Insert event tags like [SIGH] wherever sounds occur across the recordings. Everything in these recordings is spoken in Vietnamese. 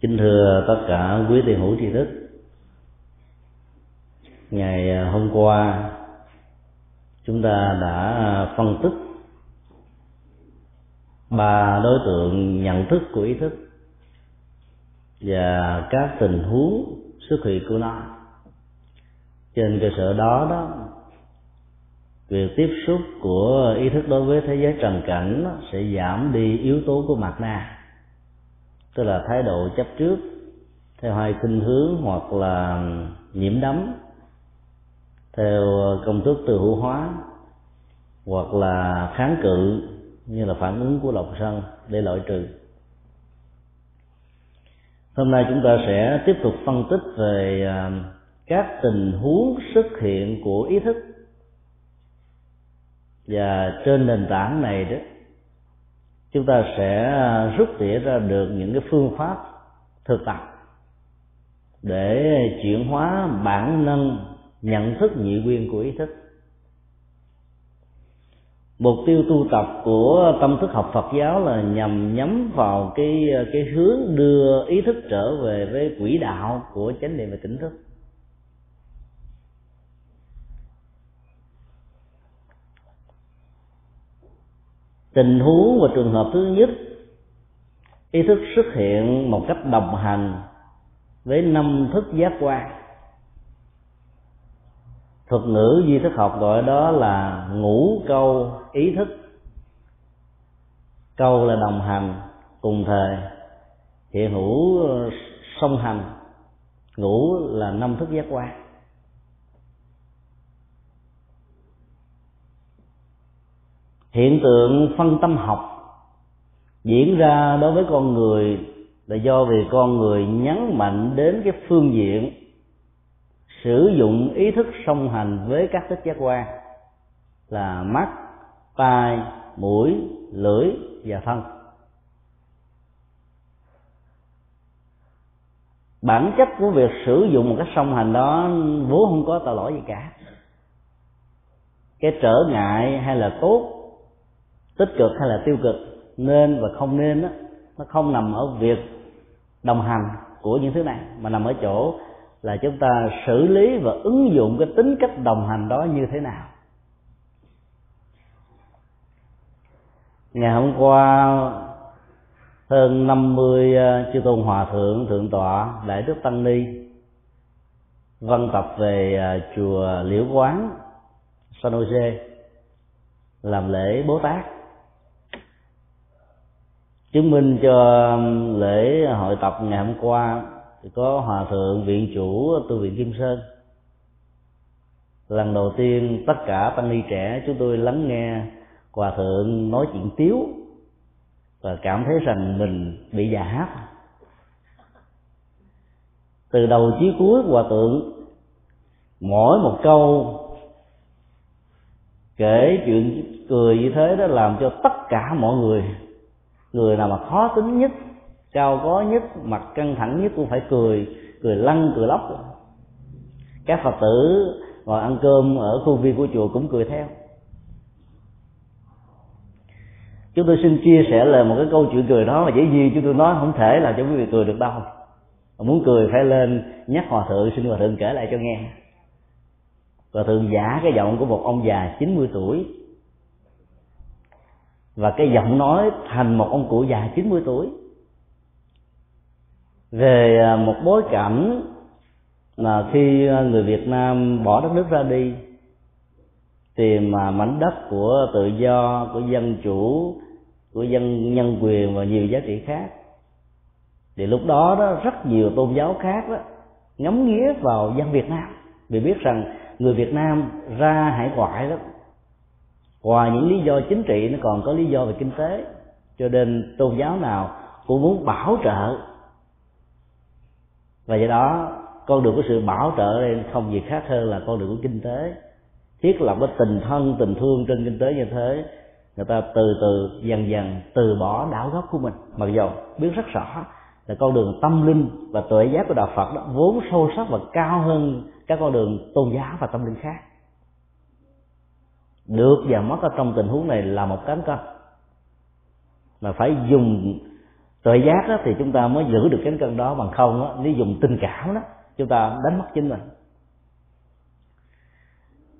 kính thưa tất cả quý tiền hữu tri thức. Ngày à, hôm qua, chúng ta đã à, phân tích ba đối tượng nhận thức của ý thức và các tình huống xuất hiện của nó. Trên cơ sở đó đó, việc tiếp xúc của ý thức đối với thế giới trần cảnh sẽ giảm đi yếu tố của mặt na tức là thái độ chấp trước, theo hai khinh hướng hoặc là nhiễm đắm, theo công thức từ hữu hóa hoặc là kháng cự như là phản ứng của lòng sân để loại trừ. Hôm nay chúng ta sẽ tiếp tục phân tích về à, các tình huống xuất hiện của ý thức. Và trên nền tảng này đó chúng ta sẽ à, rút tỉa ra được những cái phương pháp thực tập để chuyển hóa bản năng nhận thức nhị nguyên của ý thức. Mục tiêu tu tập của tâm thức học Phật giáo là nhằm nhắm vào cái à, cái hướng đưa ý thức trở về với quỹ đạo của chánh niệm và tỉnh thức. Tình huống và trường hợp thứ nhất, ý thức xuất hiện một cách đồng hành với năm thức giác quan. Thuật ngữ di thức học gọi đó là ngũ câu ý thức. Câu là đồng hành, cùng thời, hiện hữu ờ, song hành. Ngũ là năm thức giác quan. Hiện tượng phân tâm học diễn ra đối với con người là do vì con người nhấn mạnh đến cái phương diện sử dụng ý thức song hành với các thức giác quan là mắt, tai, mũi, lưỡi và thân. Bản chất của việc sử dụng một cách song hành đó vốn không có tội lỗi gì cả. Cái trở ngại hay là tốt tích cực hay là tiêu cực nên và không nên đó, nó không nằm ở việc đồng hành của những thứ này mà nằm ở chỗ là chúng ta xử lý và ứng dụng cái tính cách đồng hành đó như thế nào. Ngày hôm qua hơn 50 ờ, chư tôn hòa thượng thượng tọa đại đức tăng ni văn tập về ờ, chùa liễu quán san jose làm lễ bố tát chứng minh cho um, lễ hội tập ngày hôm qua thì có hòa thượng, viện chủ tu viện kim sơn. Lần đầu tiên tất cả tăng ni trẻ chúng tôi lắng nghe hòa thượng nói chuyện tiếu và cảm thấy rằng mình bị già hát. Từ đầu chí cuối, hòa thượng mỗi một câu kể chuyện cười như thế đó làm cho tất cả mọi người người nào mà khó tính nhất, cao có nhất, mặt căng thẳng nhất cũng phải cười cười lăn, cười lóc. Các phật tử ngồi ăn cơm ở khu viên của chùa cũng cười theo. Chúng tôi xin chia sẻ là một cái câu chuyện cười đó mà dễ gì chúng tôi nói, không thể là cho quý vị cười được đâu. Mà muốn cười phải lên nhắc hòa thượng, xin hòa thượng kể lại cho nghe. Hòa thượng giả cái giọng của một ông già 90 tuổi và cái giọng nói thành một ông cụ già 90 tuổi. Về à, một bối cảnh là khi người Việt Nam bỏ đất nước ra đi, tìm mà mảnh đất của tự do, của dân chủ, của dân nhân quyền và nhiều giá trị khác, thì lúc đó đó rất nhiều tôn giáo khác đó ngắm nghía vào dân Việt Nam. Vì biết rằng người Việt Nam ra hải ngoại đó ngoài những lý do chính trị, nó còn có lý do về kinh tế. Cho nên tôn giáo nào cũng muốn bảo trợ. Và do đó, con đường của sự bảo trợ đây không gì khác hơn là con đường của kinh tế. Thiết lập cái tình thân, tình thương trên kinh tế như thế, người ta từ từ, dần dần từ bỏ đạo gốc của mình. Mặc dù biết rất rõ là con đường tâm linh và tuệ giác của đạo Phật đó vốn sâu sắc và cao hơn các con đường tôn giáo và tâm linh khác được và mất ở trong tình huống này là một cánh cân. Mà phải dùng tuệ giác đó, thì chúng ta mới giữ được cánh cân đó bằng không đó, nếu dùng tình cảm đó chúng ta đánh mất chính mình.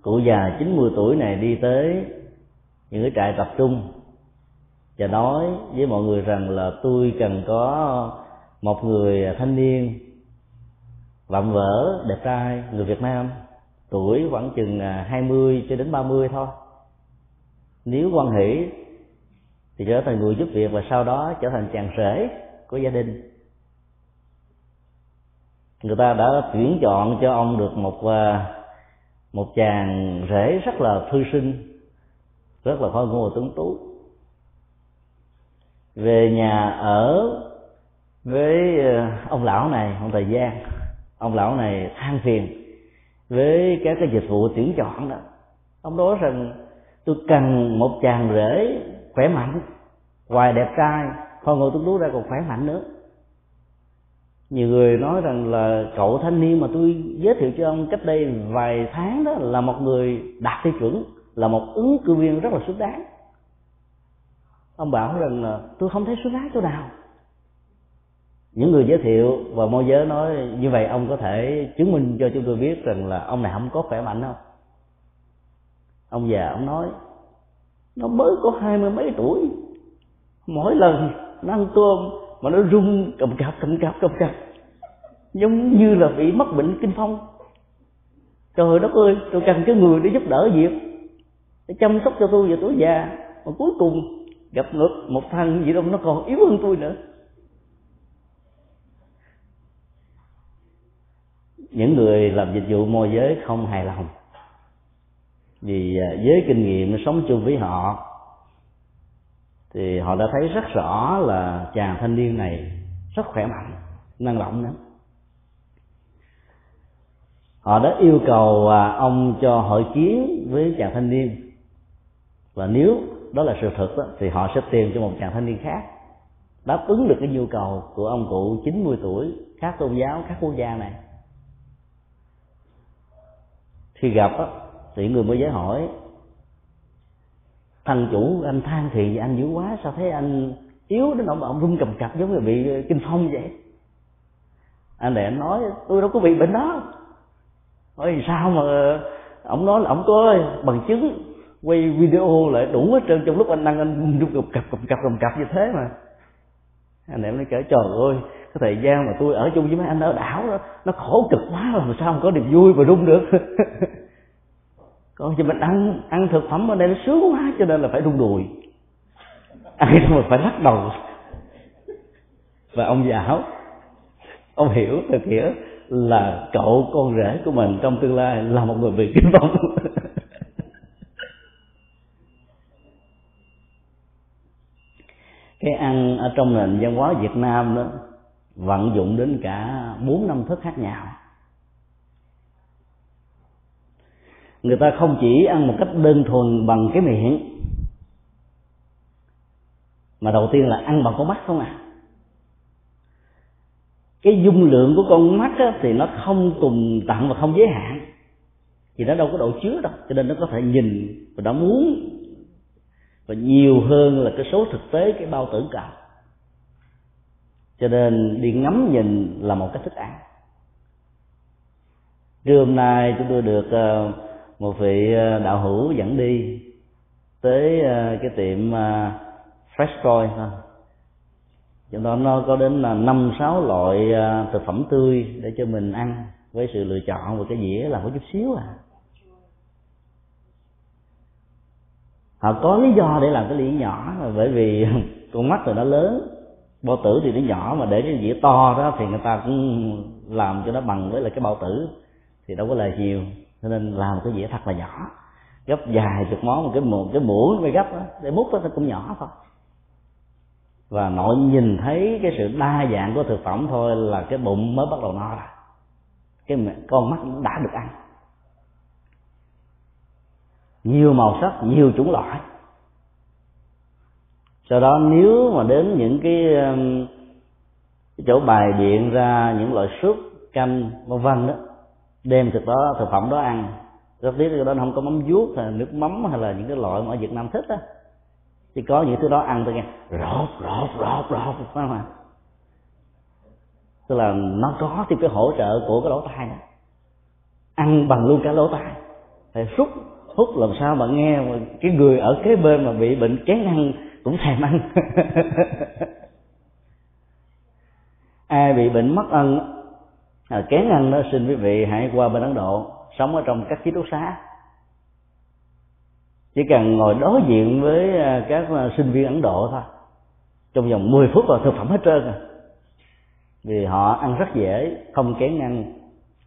Cụ già 90 tuổi này đi tới những cái trại tập trung và nói với mọi người rằng là tôi cần có một người thanh niên vạm vỡ đẹp trai người Việt Nam tuổi khoảng chừng à, 20 cho đến 30 thôi nếu quan hệ thì trở thành người giúp việc và sau đó trở thành chàng rể của gia đình. Người ta đã tuyển chọn cho ông được một à, một chàng rể rất là thư sinh, rất là khôi ngô và tuấn tú. Về nhà ở với à, ông lão này một thời gian ông lão này than phiền với các cái dịch vụ tuyển chọn đó. Ông nói rằng tôi cần một chàng rể khỏe mạnh ngoài đẹp trai. Khôi ngồi tôi tú ra còn khỏe mạnh nữa. Nhiều người nói rằng là cậu thanh niên mà tôi giới thiệu cho ông cách đây vài tháng đó là một người đạt tiêu chuẩn, là một ứng cử viên rất là xứng đáng. Ông bảo rằng là tôi không thấy xứng đáng chỗ nào. Những người giới thiệu và môi giới nói như vậy ông có thể chứng minh cho chúng tôi biết rằng là ông này không có khỏe mạnh không ông già ông nói, nó mới có hai mươi mấy tuổi. Mỗi lần nó ăn tôm mà nó rung cầm cạp cầm cạp cầm cạp, giống như là bị mắc bệnh kinh phong. Trời đất ơi, tôi cần cái người để giúp đỡ việc để chăm sóc cho tôi và tuổi già. Mà cuối cùng gặp ngược một thằng gì đâu nó còn yếu hơn tôi nữa. Những người làm dịch vụ môi giới không hài lòng vì à, với kinh nghiệm sống chung với họ thì họ đã thấy rất rõ là chàng thanh niên này rất khỏe mạnh năng động nữa họ đã yêu cầu à, ông cho hội kiến với chàng thanh niên và nếu đó là sự thật đó, thì họ sẽ tìm cho một chàng thanh niên khác đáp ứng được cái nhu cầu của ông cụ 90 tuổi khác tôn giáo khác quốc gia này khi gặp đó thì người mới giới hỏi, thằng chủ, anh than thì anh dữ quá, sao thấy anh yếu đến nỗi mà ông run cầm cập giống như bị kinh phong vậy? Anh để anh nói, tôi đâu có bị bệnh đó. Hỏi sao mà ông nói là ông có bằng chứng, quay video lại đủ hết trơn trong lúc anh đang anh run cầm cập cầm cập cầm cập như thế mà. Anh em nói kể, trời ơi, cái thời gian mà tôi ở chung với mấy anh ở đảo đó, nó khổ cực quá, làm sao không có niềm vui mà rung được? [LAUGHS] còn cho mình ăn ăn thực phẩm ở đây nó sướng quá, cho nên là phải rung đùi. Ăn xong rồi phải lắc đầu. Và ông giáo, ông hiểu, thực hiểu là cậu con rể của mình trong tương lai là một người bị kinh phong cái ăn ở trong nền văn hóa Việt Nam đó, vận dụng đến cả bốn năm thức khác nhau. Người ta không chỉ ăn một cách đơn thuần bằng cái miệng. Mà đầu tiên là ăn bằng con mắt không à. Cái dung lượng của con mắt á, thì nó không cùng tặng và không giới hạn. Thì nó đâu có độ chứa đâu cho nên nó có thể nhìn và nó muốn. Và nhiều hơn là cái số thực tế cái bao tử cầu cho nên đi ngắm nhìn là một cái thức ăn. Trưa hôm nay chúng tôi được uh, một vị ờ, đạo hữu dẫn đi tới ờ, cái tiệm ờ, fresh coi trong đó nó có đến là năm, sáu loại thực phẩm tươi để cho mình ăn với sự lựa chọn và cái dĩa là có chút xíu à. Họ có lý do để làm cái ly nhỏ là bởi vì [LAUGHS] con mắt thì nó lớn, bao tử thì nó nhỏ mà để cái dĩa to đó thì người ta cũng làm cho nó bằng với là cái bao tử thì đâu có lời nhiều cho nên làm cái dĩa thật là nhỏ. Gấp dài chục món một cái một cái muỗng phải gấp đó, để múc nó cũng nhỏ thôi. Và nội nhìn thấy cái sự đa dạng của thực phẩm thôi là cái bụng mới bắt đầu no rồi cái con mắt đã được ăn. Nhiều màu sắc nhiều chủng loại. Sau đó nếu mà đến những cái, cái chỗ bài biện ra những loại súp canh vân vân đó đem thực đó, thực phẩm đó ăn. Rất tiếc cái đó không có mắm vuốt hay nước mắm hay là những cái loại mà ở Việt Nam thích á. Thì có những thứ đó ăn tôi nghe. Rột rột rột rột phải không ạ? Tức là nó có thêm cái hỗ trợ của cái lỗ tai đó. Ăn bằng luôn cả lỗ tai. Phải rút hút làm sao mà nghe mà cái người ở kế bên mà bị bệnh chán ăn cũng thèm ăn. [LAUGHS] Ai bị bệnh mất ăn à, kén ăn đó xin quý vị hãy qua bên ấn độ sống ở trong các ký túc xá. Chỉ cần ngồi đối diện với à, các à, sinh viên ấn độ thôi. Trong vòng 10 phút là thực phẩm hết trơn à vì họ ăn rất dễ không kén ăn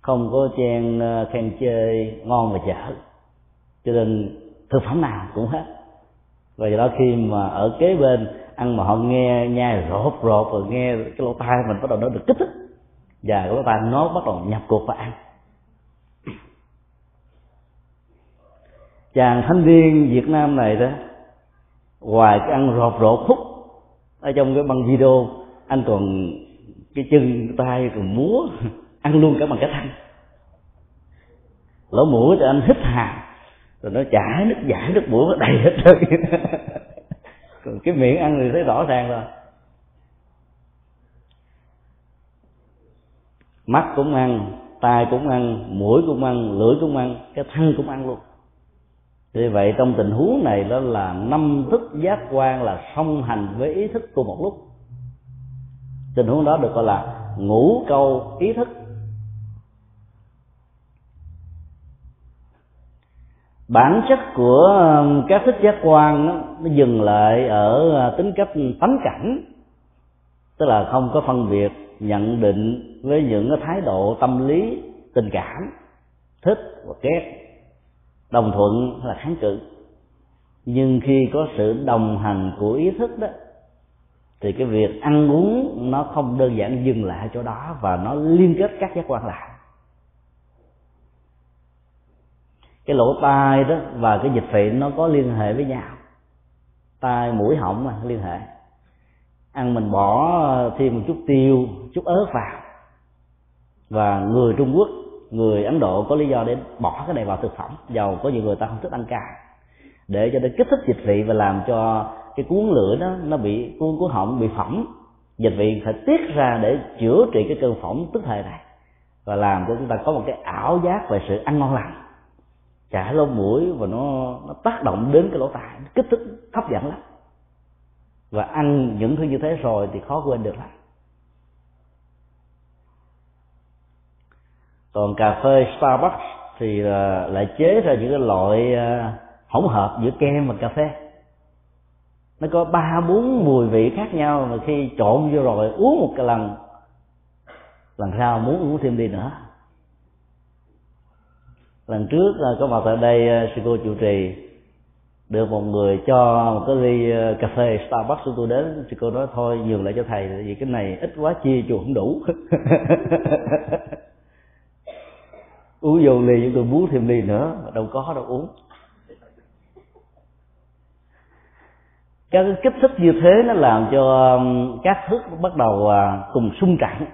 không có chen à, khen chơi ngon và dở. Cho nên thực phẩm nào cũng hết. Và do đó khi mà ở kế bên ăn mà họ nghe nhai rột rột rồi nghe cái lỗ tai mình bắt đầu nó được kích thích và của lỗ nó bắt đầu nhập cuộc và ăn. Chàng thanh niên Việt Nam này đó, ngoài cái ăn rột rột khúc ở trong cái băng video, anh còn cái chân, tay còn múa, [LAUGHS] ăn luôn cả bằng cái thanh. Lỗ mũi thì anh hít hà, rồi nó chảy nước, giải nước mũi, nó đầy hết trơn. [LAUGHS] Còn cái miệng ăn thì thấy rõ ràng rồi. Mắt cũng ăn tai cũng ăn mũi cũng ăn lưỡi cũng ăn cái thân cũng ăn luôn. Vì vậy trong tình huống này đó là năm thức giác quan là song hành với ý thức cùng một lúc. Tình huống đó được gọi là ngũ câu ý thức. Bản chất của các thức giác quan nó, nó dừng lại ở tính cách tánh cảnh tức là không có phân biệt nhận định với những cái thái độ tâm lý, tình cảm, thích và ghét, đồng thuận hay là kháng cự. Nhưng khi có sự đồng hành của ý thức đó, thì cái việc ăn uống nó không đơn giản dừng lại chỗ đó và nó liên kết các giác quan lại. Cái lỗ tai đó và cái dịch vị nó có liên hệ với nhau. Tai mũi họng mà liên hệ ăn mình bỏ ờ, thêm một chút tiêu, chút ớt vào. Và người trung quốc, người ấn độ có lý do để bỏ cái này vào thực phẩm, dầu có nhiều người ta không thích ăn cay. Để cho nó kích thích dịch vị và làm cho cái cuốn lưỡi đó, nó bị, cuốn cuốn họng bị phỏng. Dịch vị phải tiết ra để chữa trị cái cơn phỏng tức thời này và làm cho chúng ta có một cái ảo giác về sự ăn ngon lành. Chảy lỗ mũi và nó nó tác động đến cái lỗ tai kích thích, hấp dẫn lắm và ăn những thứ như thế rồi thì khó quên được lắm. Còn cà phê Starbucks thì à, lại chế ra những cái loại à, hỗn hợp giữa kem và cà phê. Nó có ba, bốn, mùi vị khác nhau mà khi trộn vô rồi uống một cái lần lần sau muốn uống thêm đi nữa. Lần trước à, có mặt tại đây sư cô chủ trì được một người cho một cái ly ờ, cà phê Starbucks chúng tôi đến, thì cô nói, thôi, nhường lại cho thầy vì cái này ít quá chia chùa không đủ. [LAUGHS] Uống vô ly chúng tôi muốn thêm ly nữa đâu có, đâu uống. Các cái kích thích như thế nó làm cho các thức bắt đầu à, cùng xung trận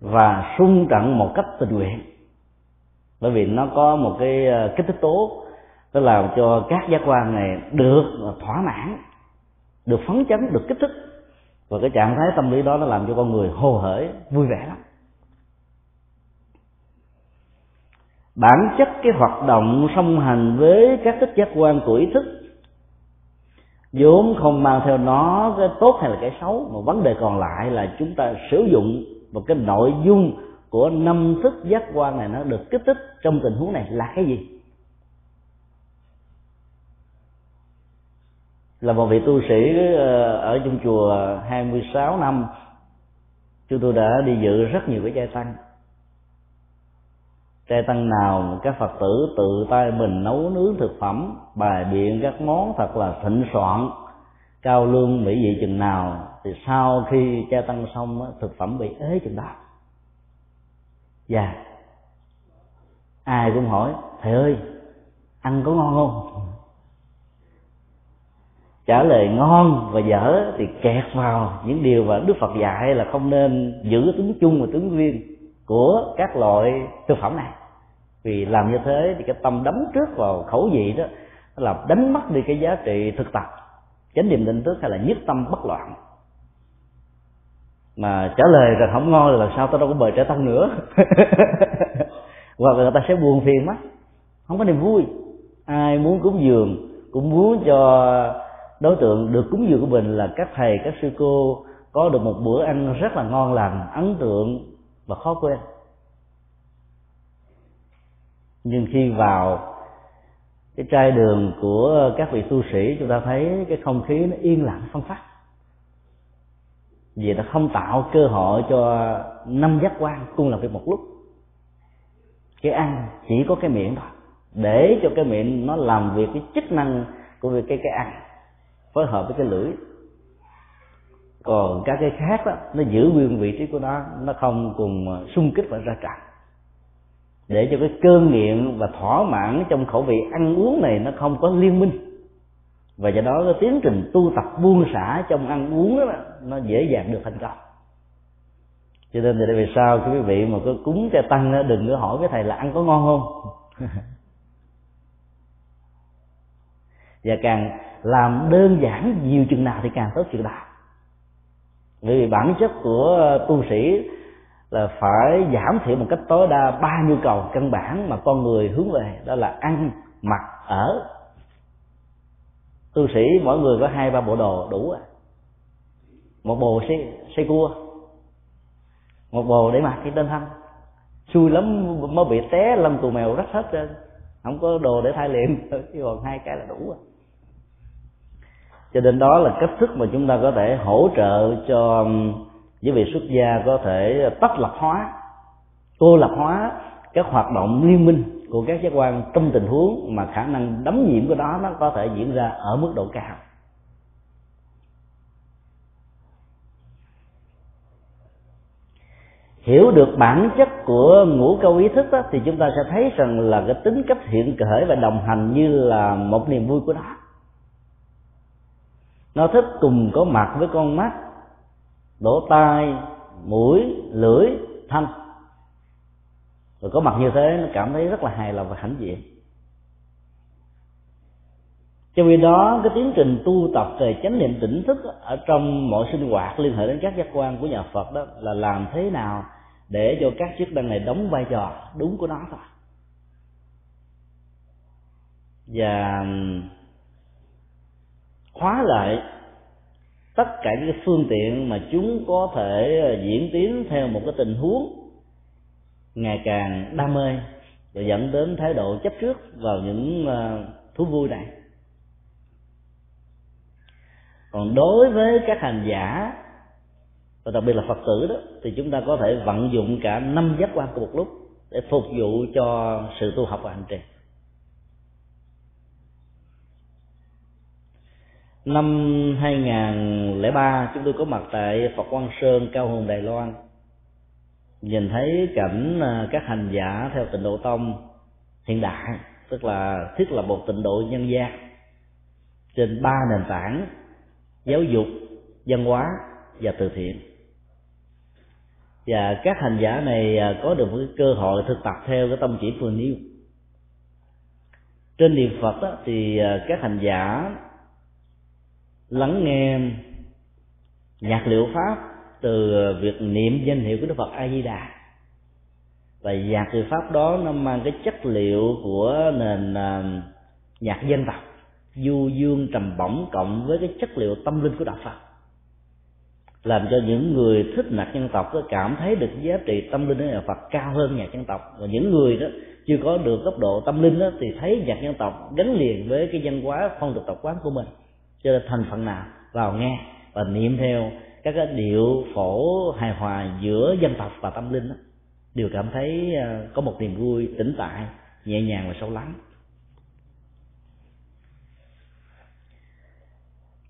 và xung trận một cách tình nguyện. Bởi vì nó có một cái ờ, kích thích tố nó làm cho các giác quan này được thỏa mãn, được phấn chấn, được kích thích. Và cái trạng thái tâm lý đó nó làm cho con người hồ hởi, vui vẻ lắm. Bản chất cái hoạt động song hành với các tích giác quan của ý thức, vốn không mang theo nó cái tốt hay là cái xấu, mà vấn đề còn lại là chúng ta sử dụng một cái nội dung của năm thức giác quan này nó được kích thích trong tình huống này là cái gì? Là một vị tu sĩ ờ, ở trong chùa 26 năm, chúng tôi đã đi dự rất nhiều cái trai tăng. Trai tăng nào các phật tử tự tay mình nấu nướng thực phẩm, bài biện các món thật là thịnh soạn cao lương mỹ vị chừng nào, thì sau khi trai tăng xong thực phẩm bị ế chừng đó. Dạ. Ai cũng hỏi, thầy ơi, ăn có ngon không? Trả lời ngon và dở thì kẹt vào những điều mà đức phật dạy là không nên giữ tướng chung và tướng riêng của các loại thực phẩm này. Vì làm như thế thì cái tâm đấm trước vào khẩu vị đó là đánh mất đi cái giá trị thực tập, chánh niệm định tức hay là nhất tâm bất loạn. Mà trả lời rằng không ngon là sao tao đâu có bời trẻ tăng nữa. [LAUGHS] Hoặc là người ta sẽ buồn phiền mất không có niềm vui. Ai muốn cúng dường, cũng muốn cho đối tượng được cúng dường của mình là các thầy, các sư cô, có được một bữa ăn rất là ngon lành, ấn tượng và khó quên. Nhưng khi vào cái trai đường của các vị tu sĩ, chúng ta thấy cái không khí nó yên lặng phân phát vì nó không tạo cơ hội cho năm giác quan cùng làm việc một lúc. Cái ăn chỉ có cái miệng thôi. Để cho cái miệng nó làm việc cái chức năng của việc cái cái ăn phối hợp với cái lưỡi. Còn các cái khác đó nó giữ nguyên vị trí của nó nó không cùng à, xung kích và ra trạng để cho cái cơ nghiện và thỏa mãn trong khẩu vị ăn uống này nó không có liên minh. Và do đó cái tiến trình tu tập buông xả trong ăn uống đó, nó dễ dàng được thành công. Cho nên thì vì sao quý vị mà có cúng cho tăng đó, đừng có hỏi với thầy là ăn có ngon không? [LAUGHS] Và càng làm đơn giản nhiều chừng nào thì càng tốt chừng nào. Vì bản chất của tu sĩ là phải giảm thiểu một cách tối đa ba nhu cầu căn bản mà con người hướng về đó là ăn mặc ở. Tu sĩ mỗi người có hai ba bộ đồ đủ à. Một bộ xây, xây cua một bộ để mặc cái tên thân xui lắm mới bị té lâm tù mèo rách hết trơn. Không có đồ để thay liệm [LAUGHS] chứ còn hai cái là đủ à cho nên đó là cách thức mà chúng ta có thể hỗ trợ cho um, những vị xuất gia có thể tách lập hóa cô lập hóa các hoạt động liên minh của các giác quan trong tình huống mà khả năng đấm nhiễm của đó nó có thể diễn ra ở mức độ cao. Hiểu được bản chất của ngũ câu ý thức đó, thì chúng ta sẽ thấy rằng là cái tính cách hiện khởi và đồng hành như là một niềm vui của nó nó thích cùng có mặt với con mắt lỗ tai, mũi, lưỡi thanh rồi có mặt như thế, nó cảm thấy rất là hài lòng và hãnh diện. Trong khi đó, cái tiến trình tu tập về chánh niệm tỉnh thức ở trong mọi sinh hoạt liên hệ đến các giác quan của nhà Phật đó là làm thế nào để cho các chức năng này đóng vai trò đúng của nó thôi. Và khóa lại tất cả những phương tiện mà chúng có thể ờ, diễn tiến theo một cái tình huống ngày càng đam mê và dẫn đến thái độ chấp trước vào những ờ, thú vui này. Còn đối với các hành giả và đặc biệt là phật tử đó, thì chúng ta có thể vận dụng cả năm giác quan của một lúc để phục vụ cho sự tu học và hành trình năm 2003 chúng tôi có mặt tại Phật Quang Sơn Cao Hùng Đài Loan. Nhìn thấy cảnh à, các hành giả theo tịnh độ tông hiện đại tức là thiết lập một tịnh độ nhân gian trên ba nền tảng giáo dục văn hóa và từ thiện. Và các hành giả này à, có được một cái cơ hội thực tập theo cái tông chỉ vừa nêu trên niệm phật đó, thì à, các hành giả lắng nghe nhạc liệu pháp từ việc niệm danh hiệu của đức phật a di đà và nhạc liệu pháp đó nó mang cái chất liệu của nền à, nhạc dân tộc, du dương trầm bổng cộng với cái chất liệu tâm linh của đạo phật, làm cho những người thích nhạc dân tộc có cảm thấy được giá trị tâm linh của nhà Phật cao hơn nhạc dân tộc. Và những người đó chưa có được cấp độ tâm linh đó thì thấy nhạc dân tộc gắn liền với cái văn hóa phong tục tập quán của mình cho nên thành phần nào? Vào nghe và niệm theo các cái điệu phổ hài hòa giữa dân tộc và tâm linh đó, đều cảm thấy ờ, có một niềm vui tĩnh tại nhẹ nhàng và sâu lắng.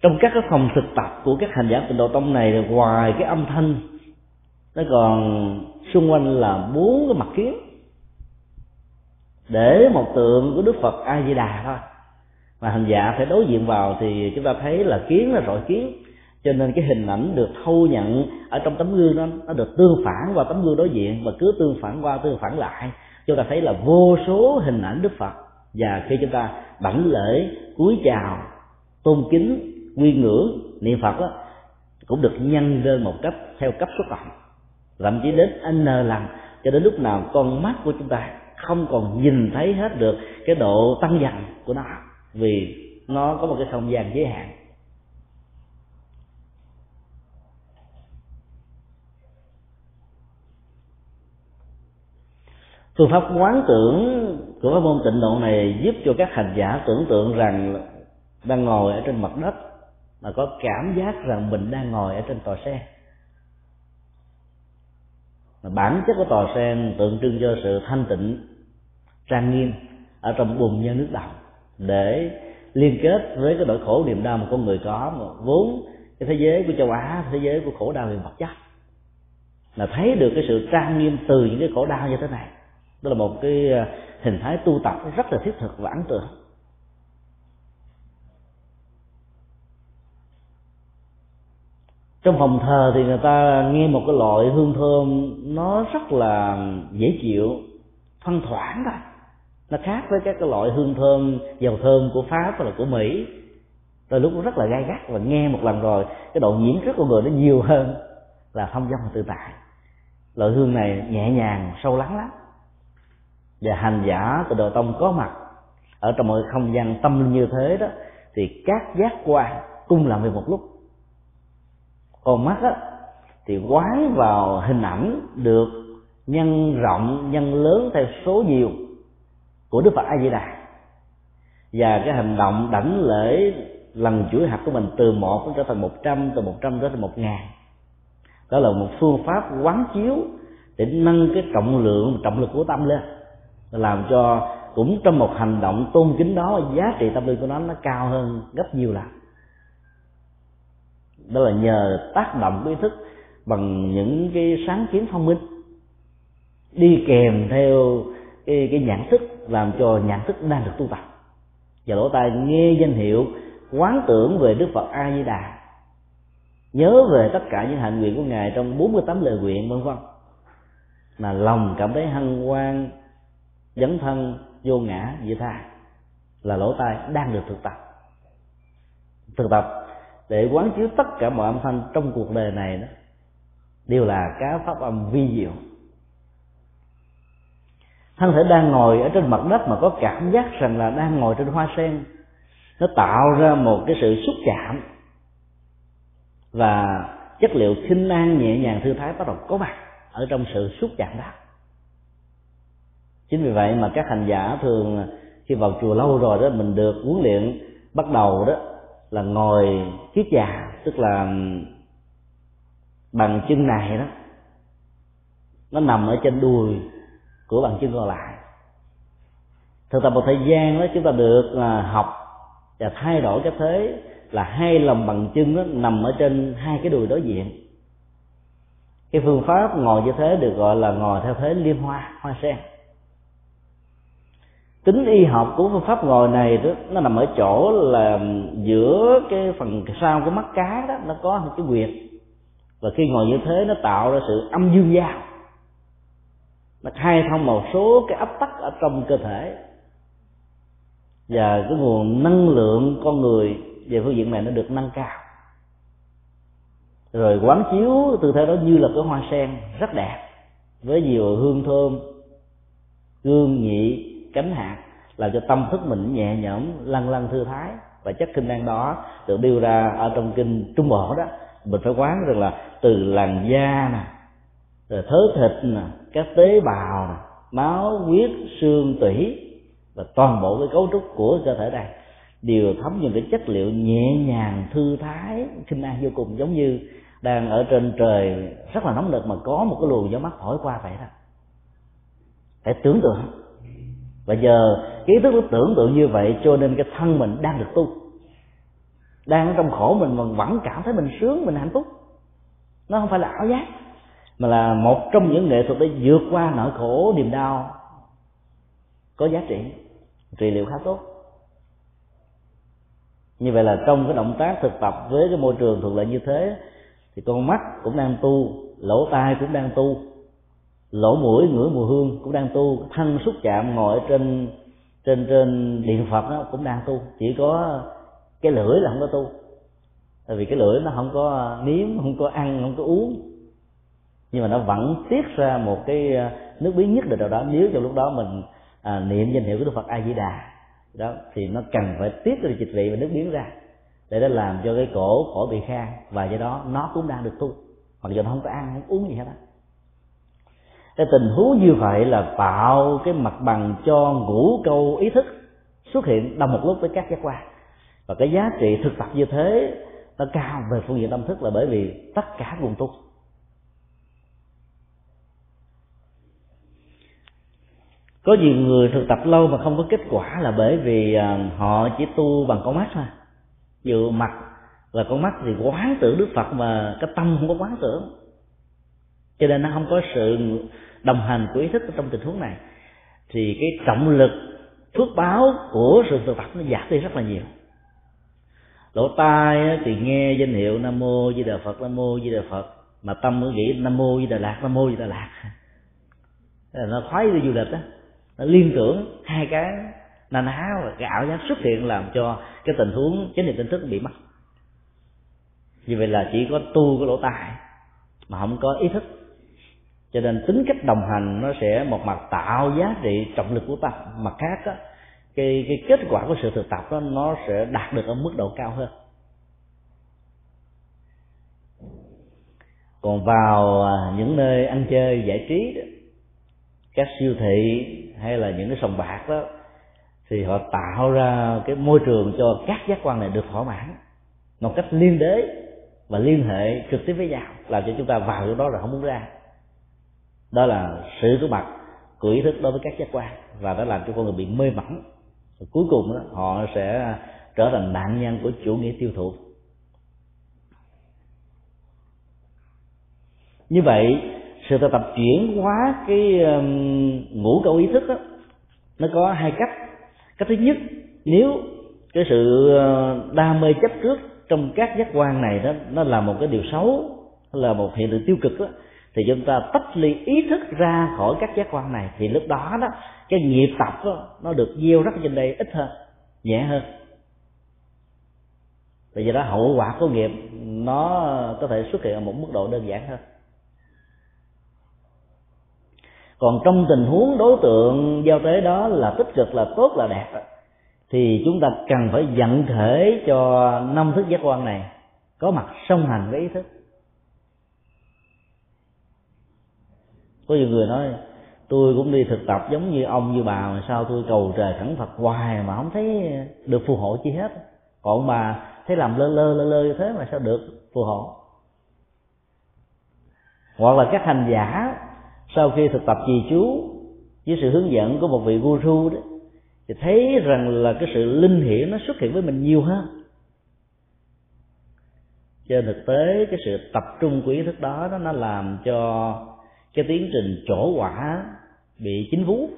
Trong các cái phòng thực tập của các hành giả tịnh độ tông này ngoài cái âm thanh nó còn xung quanh là bốn cái mặt kiến. Để một tượng của đức phật a di đà thôi mà hành giả phải đối diện vào thì chúng ta thấy là kiến là rọi kiến. Cho nên cái hình ảnh được thâu nhận ở trong tấm gương đó nó được tương phản qua tấm gương đối diện và cứ tương phản qua tương phản lại. Chúng ta thấy là vô số hình ảnh đức phật. Và khi chúng ta đảnh lễ cúi chào tôn kính quy ngưỡng niệm phật đó, cũng được nhân lên một cách theo cấp số cộng thậm chí đến n lần cho đến lúc nào con mắt của chúng ta không còn nhìn thấy hết được cái độ tăng dần của nó vì nó có một cái không gian giới hạn. Phương pháp quán tưởng của pháp môn tịnh độ này giúp cho các hành giả tưởng tượng rằng đang ngồi ở trên mặt đất mà có cảm giác rằng mình đang ngồi ở trên tòa sen. Mà bản chất của tòa sen tượng trưng cho sự thanh tịnh, trang nghiêm ở trong bùn nhân nước động để liên kết với cái nỗi khổ niềm đau mà con người có. Mà vốn cái thế giới của châu á, thế giới của khổ đau về vật chất là thấy được cái sự trang nghiêm từ những cái khổ đau như thế này, đó là một cái à, hình thái tu tập rất là thiết thực và ấn tượng. Trong phòng thờ thì người ta nghe một cái loại hương thơm nó rất là dễ chịu, thoang thoảng thôi nó khác với các cái loại hương thơm, dầu thơm của pháp hoặc là của mỹ. Đôi lúc nó rất là gai gắt và nghe một lần rồi, cái độ nhiễm rất của người nó nhiều hơn là thông dong và tự tại. Loại hương này nhẹ nhàng, sâu lắng lắm. Và hành giả từ đầu tông có mặt, ở trong một không gian tâm linh như thế đó, thì các giác quan cùng làm việc một lúc. Còn mắt á, thì quán vào hình ảnh được nhân rộng, nhân lớn theo số nhiều của đức phật a di đà và cái hành động đảnh lễ lần chuỗi hạt của mình từ một trở thành một trăm từ một trăm trở thành một ngàn. Đó là một phương pháp quán chiếu để nâng cái trọng lượng trọng lực của tâm lên. Làm cho cũng trong một hành động tôn kính đó giá trị tâm linh của nó nó cao hơn gấp nhiều lần. Đó là nhờ tác động của ý thức bằng những cái sáng kiến thông minh đi kèm theo cái, cái nhận thức làm cho nhận thức đang được tu tập. Và lỗ tai nghe danh hiệu, quán tưởng về đức phật a di đà nhớ về tất cả những hạnh nguyện của ngài trong 48 lời nguyện, vân vân. Mà lòng cảm thấy hân hoan, dấn thân, vô ngã, vị tha, là lỗ tai đang được thực tập. Thực tập để quán chiếu tất cả mọi âm thanh trong cuộc đời này đó, đều là cá pháp âm vi diệu thân thể đang ngồi ở trên mặt đất mà có cảm giác rằng là đang ngồi trên hoa sen, nó tạo ra một cái sự xúc chạm. Và chất liệu khinh an nhẹ nhàng thư thái bắt đầu có mặt ở trong sự xúc chạm đó. Chính vì vậy mà các hành giả thường khi vào chùa lâu rồi đó, mình được huấn luyện bắt đầu đó là ngồi kiết già, tức là bằng chân này đó. Nó nằm ở trên đùi của bàn chân còn lại. Thực tập một thời gian đó, chúng ta được là học và thay đổi cái thế là hai lòng bằng chân đó nằm ở trên hai cái đùi đối diện. Cái phương pháp ngồi như thế được gọi là ngồi theo thế liên hoa hoa sen. Tính y học của phương pháp ngồi này đó, nó nằm ở chỗ là giữa cái phần sau của mắt cá đó, nó có một cái quyệt. Và khi ngồi như thế, nó tạo ra sự âm dương giao nó khai thông một số cái áp tắc ở trong cơ thể. Và cái nguồn năng lượng con người về phương diện này nó được nâng cao. Rồi quán chiếu tư thế đó như là cái hoa sen, rất đẹp. Với nhiều hương thơm gương nhị cánh hạt, làm cho tâm thức mình nhẹ nhõm lăn lăn thư thái. Và chất kinh năng đó được đưa ra ở trong kinh trung bộ đó. Mình phải quán rằng là từ làn da nè rồi thớ thịt nè, các tế bào nè, máu, huyết, xương, tủy và toàn bộ cái cấu trúc của cơ thể này đều thấm những cái chất liệu nhẹ nhàng, thư thái, sinh an vô cùng giống như đang ở trên trời. Rất là nóng nực mà có một cái luồng gió mát thổi qua vậy đó. Phải tưởng tượng. Và giờ ký thức nó tưởng tượng như vậy cho nên cái thân mình đang được tu, đang trong khổ mình mà vẫn cảm thấy mình sướng, mình hạnh phúc. Nó không phải là ảo giác mà là một trong những nghệ thuật để vượt qua nỗi khổ, niềm đau. Có giá trị trị liệu khá tốt. Như vậy là trong cái động tác thực tập với cái môi trường thuận lợi như thế, thì con mắt cũng đang tu, lỗ tai cũng đang tu, lỗ mũi, ngửi mùi hương cũng đang tu, thân xúc chạm ngồi trên trên trên điện phật đó cũng đang tu. Chỉ có cái lưỡi là không có tu. Tại vì cái lưỡi nó không có à, nếm, không có ăn, không có uống nhưng mà nó vẫn tiết ra một cái ờ, nước biến nhất định nào đó. Nếu trong lúc đó mình à, niệm danh hiệu của đức phật a di đà đó thì nó cần phải tiết ra dịch vị và nước biến ra để nó làm cho cái cổ khỏi bị khang và do đó nó cũng đang được tu. Mặc dù nó không có ăn không uống gì hết á. Cái tình huống như vậy là tạo cái mặt bằng cho ngũ câu ý thức xuất hiện đồng một lúc với các giác quan. Và cái giá trị thực tập như thế nó cao về phương diện tâm thức là bởi vì tất cả nguồn tu. Có nhiều người thực tập lâu mà không có kết quả là bởi vì à, họ chỉ tu bằng con mắt thôi. Dự mặt là con mắt thì quán tưởng đức phật mà cái tâm không có quán tưởng. Cho nên nó không có sự đồng hành của ý thức trong tình huống này. Thì cái trọng lực phước báo của sự thực tập nó giảm đi rất là nhiều. Lỗ tai thì nghe danh hiệu nam mô di đà phật, nam mô di đà phật. Mà tâm mới nghĩ nam mô di đà lạc nam mô di đà lạc là nó khoái đi du lịch đó nó liên tưởng hai cái nà ná và cái ảo giác xuất hiện làm cho cái tình huống chánh niệm tỉnh thức bị mất. Như vậy là chỉ có tu cái lỗ tai mà không có ý thức. Cho nên tính cách đồng hành nó sẽ một mặt tạo giá trị trọng lực của tâm mặt khác á, cái cái kết quả của sự thực tập đó nó sẽ đạt được ở mức độ cao hơn. Còn vào à, những nơi ăn chơi giải trí đó, các siêu thị hay là những cái sòng bạc đó thì họ tạo ra cái môi trường cho các giác quan này được thỏa mãn một cách liên đế và liên hệ trực tiếp với nhau làm cho chúng ta vào chỗ đó là không muốn ra. Đó là sự có mặt của ý thức đối với các giác quan và đã làm cho con người bị mê mẩn. Và cuối cùng đó, họ sẽ trở thành nạn nhân của chủ nghĩa tiêu thụ. Như vậy sự thực tập chuyển hóa cái ngủ ngũ ý thức đó, nó có hai cách. Cách thứ nhất nếu cái sự ờ, đam mê chấp trước trong các giác quan này đó nó là một cái điều xấu là một hiện tượng tiêu cực đó thì chúng ta tách ly ý thức ra khỏi các giác quan này thì lúc đó đó cái nghiệp tập đó, nó được gieo rất trên đây ít hơn nhẹ hơn. Vì vậy đó hậu quả của nghiệp nó có thể xuất hiện ở một mức độ đơn giản hơn còn trong tình huống đối tượng giao tế đó là tích cực, là tốt, là đẹp, thì chúng ta cần phải dẫn thể cho năm thức giác quan này có mặt song hành với ý thức. Có nhiều người nói, tôi cũng đi thực tập giống như ông, như bà, mà sao tôi cầu trời khẩn phật hoài mà không thấy được phù hộ chi hết? Còn bà thấy làm lơ lơ lơ lơ như thế mà sao được phù hộ? Hoặc là các hành giả sau khi thực tập trì chú với sự hướng dẫn của một vị guru đó thì thấy rằng là cái sự linh hiển nó xuất hiện với mình nhiều hơn. Trên thực tế cái sự tập trung của ý thức đó, đó nó làm cho cái tiến trình trổ quả bị chính vú.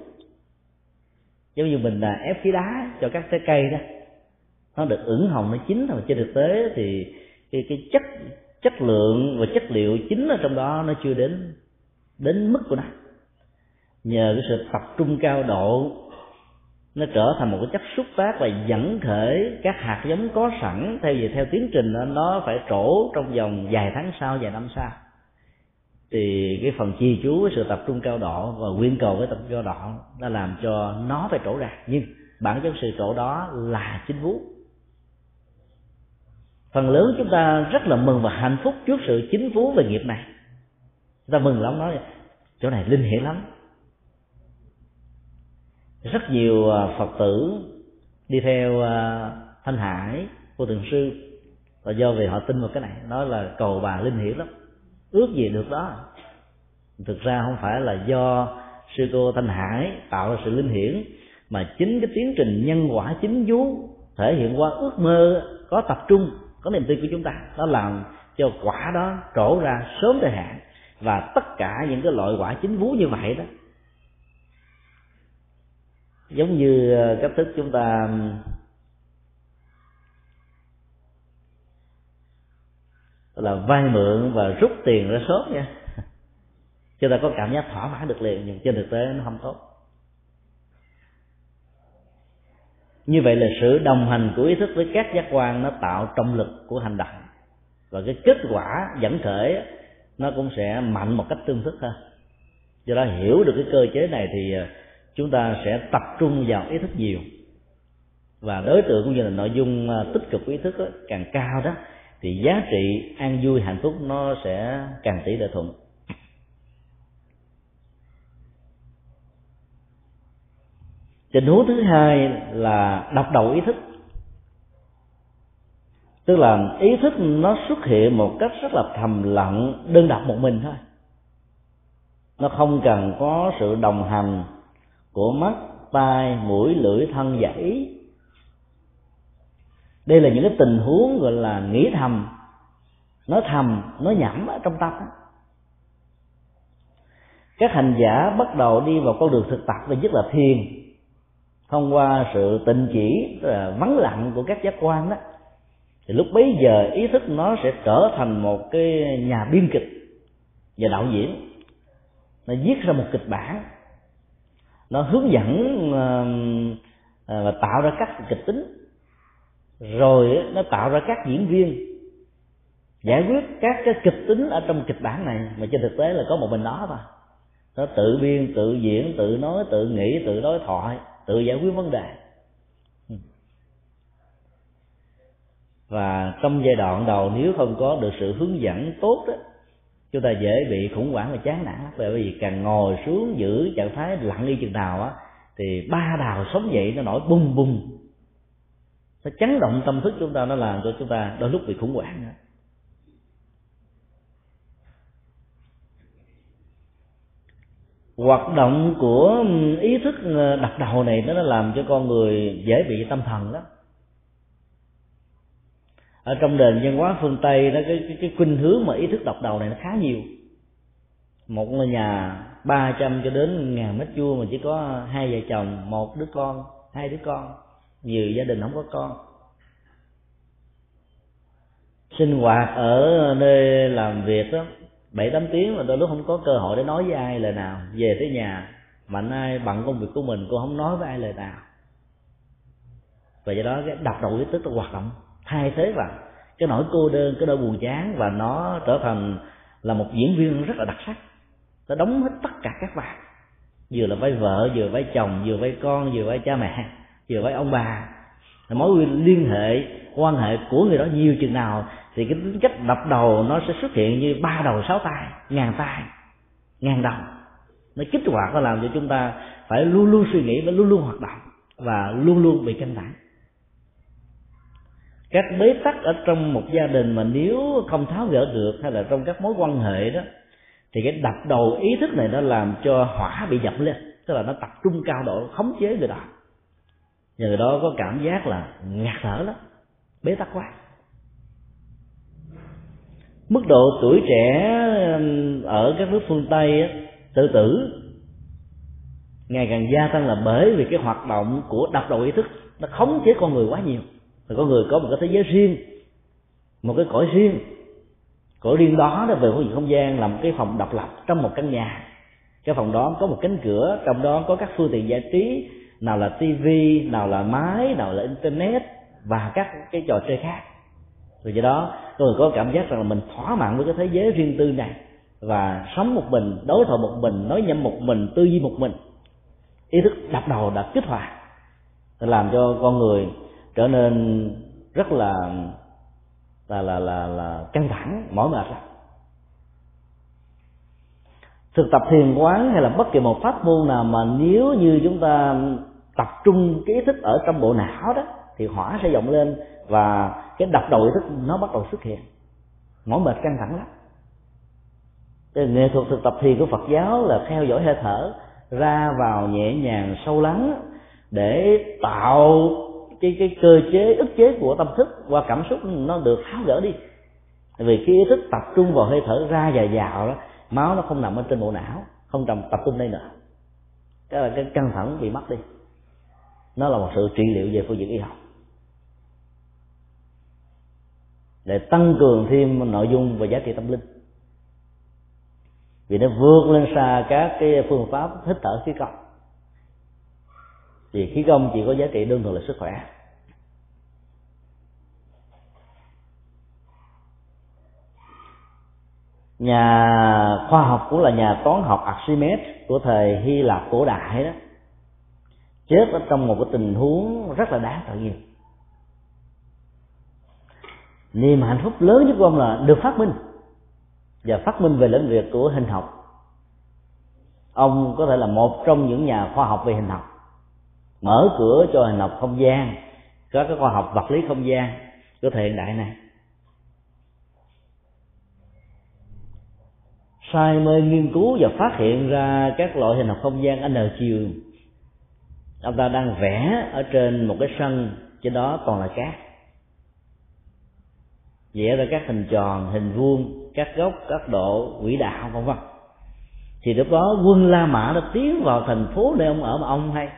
Giống như mình là ép khí đá cho các trái cây đó nó được ửng hồng nó chín. Mà trên thực tế thì cái, cái chất chất lượng và chất liệu chính ở trong đó nó chưa đến đến mức của nó. Nhờ cái sự tập trung cao độ nó trở thành một cái chất xúc tác và dẫn khởi các hạt giống có sẵn. Theo gì theo tiến trình đó, nó phải trổ trong vòng vài tháng sau vài năm sau. Thì cái phần chi chú với sự tập trung cao độ và nguyên cầu với tập trung cao độ nó làm cho nó phải trổ ra. Nhưng bản chất sự trổ đó là chính vú. Phần lớn chúng ta rất là mừng và hạnh phúc trước sự chính vú về nghiệp này ta mừng lắm nói, chỗ này linh hiển lắm. Rất nhiều à, phật tử đi theo à, thanh hải, vô thượng sư, và do vì họ tin vào cái này, nói là cầu bà linh hiển lắm. Ước gì được đó. Thực ra không phải là do sư cô thanh hải tạo ra sự linh hiển, mà chính cái tiến trình nhân quả chính vú thể hiện qua ước mơ có tập trung, có niềm tin của chúng ta. Nó làm cho quả đó trổ ra sớm thời hạn và tất cả những cái loại quả chính vú như vậy đó, giống như ờ, cách thức chúng ta là vay mượn và rút tiền ra sớm nha. [LAUGHS] Chúng ta có cảm giác thỏa mãn được liền, nhưng trên thực tế nó không tốt. Như vậy là sự đồng hành của ý thức với các giác quan nó tạo trọng lực của hành động. Và cái kết quả dẫn khởi nó cũng sẽ mạnh một cách tương thức hơn do đó hiểu được cái cơ chế này thì à, chúng ta sẽ tập trung vào ý thức nhiều. Và đối tượng cũng như là nội dung à, tích cực của ý thức đó, càng cao đó thì giá trị an vui hạnh phúc nó sẽ càng tỷ lệ thuận. Tình huống thứ hai là đọc đầu ý thức tức là ý thức nó xuất hiện một cách rất là thầm lặng, đơn độc một mình thôi. Nó không cần có sự đồng hành của mắt, tai, mũi, lưỡi, thân và ý. Đây là những cái tình huống gọi là nghĩ thầm. Nói thầm nói nhẩm ở trong tâm. Các hành giả bắt đầu đi vào con đường thực tập và nhất là thiền. Thông qua sự tình chỉ, tức là vắng lặng của các giác quan đó thì lúc bấy giờ ý thức nó sẽ trở thành một cái nhà biên kịch và đạo diễn. Nó viết ra một kịch bản. Nó hướng dẫn à, và tạo ra các kịch tính. Rồi nó tạo ra các diễn viên. Giải quyết các cái kịch tính ở trong kịch bản này. Mà trên thực tế là có một mình nó thôi. Nó tự biên, tự diễn, tự nói, tự nghĩ, tự đối thoại, tự giải quyết vấn đề. Và trong giai đoạn đầu, nếu không có được sự hướng dẫn tốt đó chúng ta dễ bị khủng hoảng và chán nản bởi vì càng ngồi xuống giữ trạng thái lặng đi chừng nào á, thì ba đào sống dậy nó nổi bùng bùng. Nó chấn động tâm thức chúng ta, nó làm cho chúng ta đôi lúc bị khủng hoảng nữa. Hoạt động của ý thức ờ, đập đầu này, nó làm cho con người dễ bị tâm thần lắm ở trong nền văn hóa phương tây nó cái, cái cái khuynh hướng mà ý thức độc đầu này nó khá nhiều. Một ngôi nhà 300 cho đến ngàn mét vuông mà chỉ có hai vợ chồng một đứa con hai đứa con. Nhiều gia đình không có con. Sinh hoạt ở nơi làm việc đó bảy tám tiếng mà đôi lúc không có cơ hội để nói với ai lời nào. Về tới nhà mạnh ai bận công việc của mình cô không nói với ai lời nào. Và do đó cái đọc đầu ý tức nó hoạt động thay thế vào cái nỗi cô đơn, cái nỗi buồn chán và nó trở thành là một diễn viên rất là đặc sắc. Nó đóng hết tất cả các vai, vừa là vai vợ, vừa vai chồng, vừa vai con, vừa vai cha mẹ, vừa vai ông bà. Mối liên hệ, quan hệ của người đó nhiều chừng nào thì cái tính cách đập đầu nó sẽ xuất hiện như ba đầu sáu tay, ngàn tay, ngàn đầu. Nó kích hoạt, nó làm cho chúng ta phải luôn luôn suy nghĩ và luôn luôn hoạt động và luôn luôn bị căng thẳng các bế tắc ở trong một gia đình mà nếu không tháo gỡ được hay là trong các mối quan hệ đó, thì cái đập đầu ý thức này nó làm cho hỏa bị dập lên, tức là nó tập trung cao độ, khống chế người đó. Người đó có cảm giác là ngạt thở lắm, bế tắc quá. Mức độ tuổi trẻ ở các nước phương tây tự tử ngày càng gia tăng là bởi vì cái hoạt động của đập đầu ý thức, nó khống chế con người quá nhiều và có người có một cái thế giới riêng, một cái cõi riêng. Cõi riêng đó là về phương diện không gian, là một cái phòng độc lập trong một căn nhà. Cái phòng đó có một cánh cửa, trong đó có các phương tiện giải trí, nào là tivi nào là máy, nào là internet và các cái trò chơi khác. Rồi do đó tôi có cảm giác rằng là mình thỏa mãn với cái thế giới riêng tư này và sống một mình, đối thoại một mình, nói nhầm một mình, tư duy một mình. Ý thức đập đầu đã kích hoạt, làm cho con người trở nên rất là là là là, là căng thẳng mỏi mệt lắm. Thực tập thiền quán hay là bất kỳ một pháp môn nào mà nếu như chúng ta tập trung cái ý thức ở trong bộ não đó thì hỏa sẽ dọng lên và cái đập đầu ý thức nó bắt đầu xuất hiện. Mỏi mệt căng thẳng lắm. Cái nghệ thuật thực tập thiền của Phật giáo là theo dõi hơi thở ra vào nhẹ nhàng sâu lắng để tạo cái cái cơ chế, ức chế của tâm thức qua cảm xúc nó được tháo gỡ đi. Vì khi ý thức tập trung vào hơi thở ra và vào đó, máu nó không nằm ở trên bộ não, không nằm tập trung đây nữa. Cái là cái căng thẳng bị mất đi. Nó là một sự trị liệu về phương diện y học. Để tăng cường thêm nội dung và giá trị tâm linh. Vì nó vượt lên xa các cái phương pháp hít thở khí công thì khí công chỉ có giá trị đơn thuần là sức khỏe. Nhà khoa học cũng là nhà toán học Archimedes của thời Hy Lạp cổ đại đó. Chết ở trong một cái tình huống rất là đáng tự nhiên niềm hạnh phúc lớn nhất của ông là được phát minh và phát minh về lĩnh vực của hình học. Ông có thể là một trong những nhà khoa học về hình học mở cửa cho hình học không gian, có cái khoa học vật lý không gian của thời hiện đại này. Say mê nghiên cứu và phát hiện ra các loại hình học không gian n chiều. Ông ta đang vẽ ở trên một cái sân, trên đó toàn là cát. Vẽ ra các hình tròn, hình vuông, các góc, các độ, quỹ đạo, vân vân. Thì lúc đó quân la mã đã tiến vào thành phố nơi ông ở mà ông hay.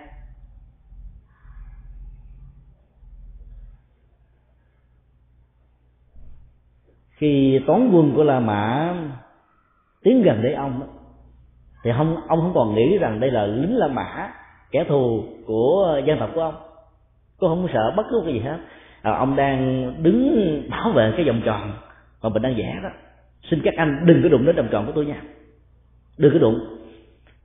Khi toán quân của la mã tiến gần đến ông thì không ông không còn nghĩ rằng đây là lính la mã kẻ thù của dân tộc của ông. Cô không sợ bất cứ cái gì hết. À, ông đang đứng bảo vệ cái vòng tròn mà mình đang vẽ đó. Xin các anh đừng có đụng đến vòng tròn của tôi nha. Đừng có đụng.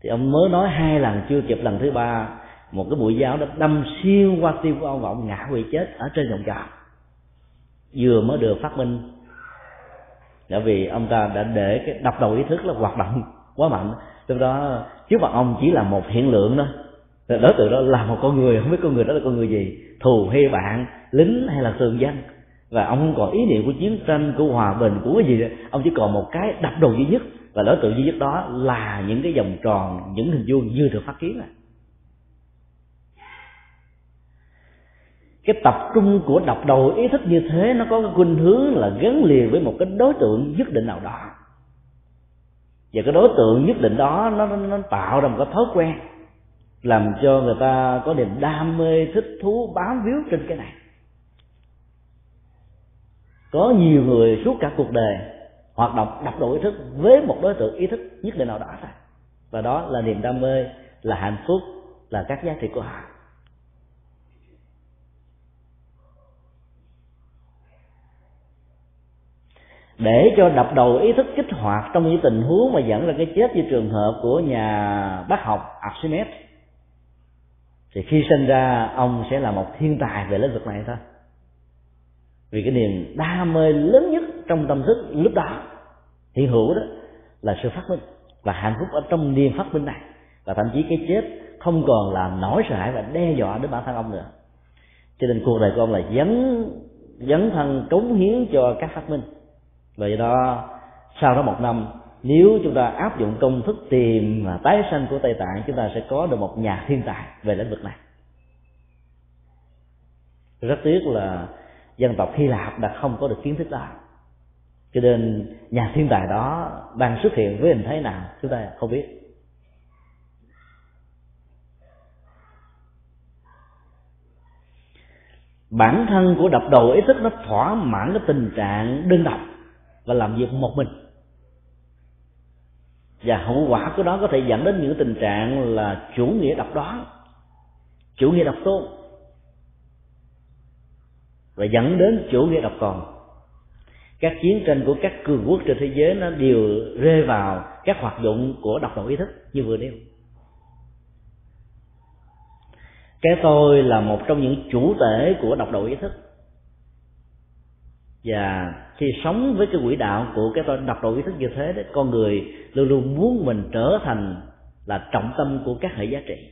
Thì ông mới nói hai lần chưa kịp lần thứ ba một cái mũi giáo đã đâm xuyên qua tim của ông và ông ngã quỵ chết ở trên vòng tròn. Vừa mới được phát minh bởi vì ông ta đã để cái đập đầu ý thức là hoạt động quá mạnh. Từ đó, trước mặt ông chỉ là một hiện lượng rồi đối tượng đó là một con người, không biết con người đó là con người gì. Thù hay bạn, lính hay là thường dân. Và ông không còn ý niệm của chiến tranh, của hòa bình, của cái gì đó. ông chỉ còn một cái đập đầu duy nhất. Và đối tượng duy nhất đó là những cái vòng tròn, những hình vuông như được phát kiến này. Cái tập trung của đọc đầu ý thức như thế nó có cái khuynh hướng là gắn liền với một cái đối tượng nhất định nào đó. Và cái đối tượng nhất định đó nó, nó, nó tạo ra một cái thói quen làm cho người ta có niềm đam mê thích thú bám víu trên cái này. Có nhiều người suốt cả cuộc đời hoạt động đập độ ý thức với một đối tượng ý thức nhất định nào đó thôi. Và đó là niềm đam mê là hạnh phúc là các giá trị của họ. Để cho đập đầu ý thức kích hoạt trong những tình huống mà dẫn ra cái chết như trường hợp của nhà bác học Archimedes. Thì khi sinh ra, ông sẽ là một thiên tài về lĩnh vực này thôi. Vì cái niềm đam mê lớn nhất trong tâm thức lúc đó, hiện hữu đó, là sự phát minh và hạnh phúc ở trong niềm phát minh này. Và thậm chí cái chết không còn là nỗi sợ hãi và đe dọa đến bản thân ông nữa. Cho nên cuộc đời của ông là dấn dấn thân cống hiến cho các phát minh vậy đó, sau đó một năm, nếu chúng ta áp dụng công thức tìm và tái sanh của tây tạng, chúng ta sẽ có được một nhà thiên tài về lĩnh vực này. Rất tiếc là dân tộc hy lạp đã không có được kiến thức đó. Cho nên nhà thiên tài đó đang xuất hiện với hình thế nào, chúng ta không biết. Bản thân của đập đầu ý thức nó thỏa mãn cái tình trạng đơn độc và làm việc một mình. Và hậu quả của đó có thể dẫn đến những tình trạng là chủ nghĩa độc đoán, chủ nghĩa độc tôn, và dẫn đến chủ nghĩa độc còn. Các chiến tranh của các cường quốc trên thế giới nó đều rơi vào các hoạt động của độc đạo ý thức như vừa nêu. Cái tôi là một trong những chủ thể của độc đạo ý thức và khi sống với cái quỹ đạo của cái tôi, đọc độ ý thức như thế đấy, con người luôn luôn muốn mình trở thành là trọng tâm của các hệ giá trị.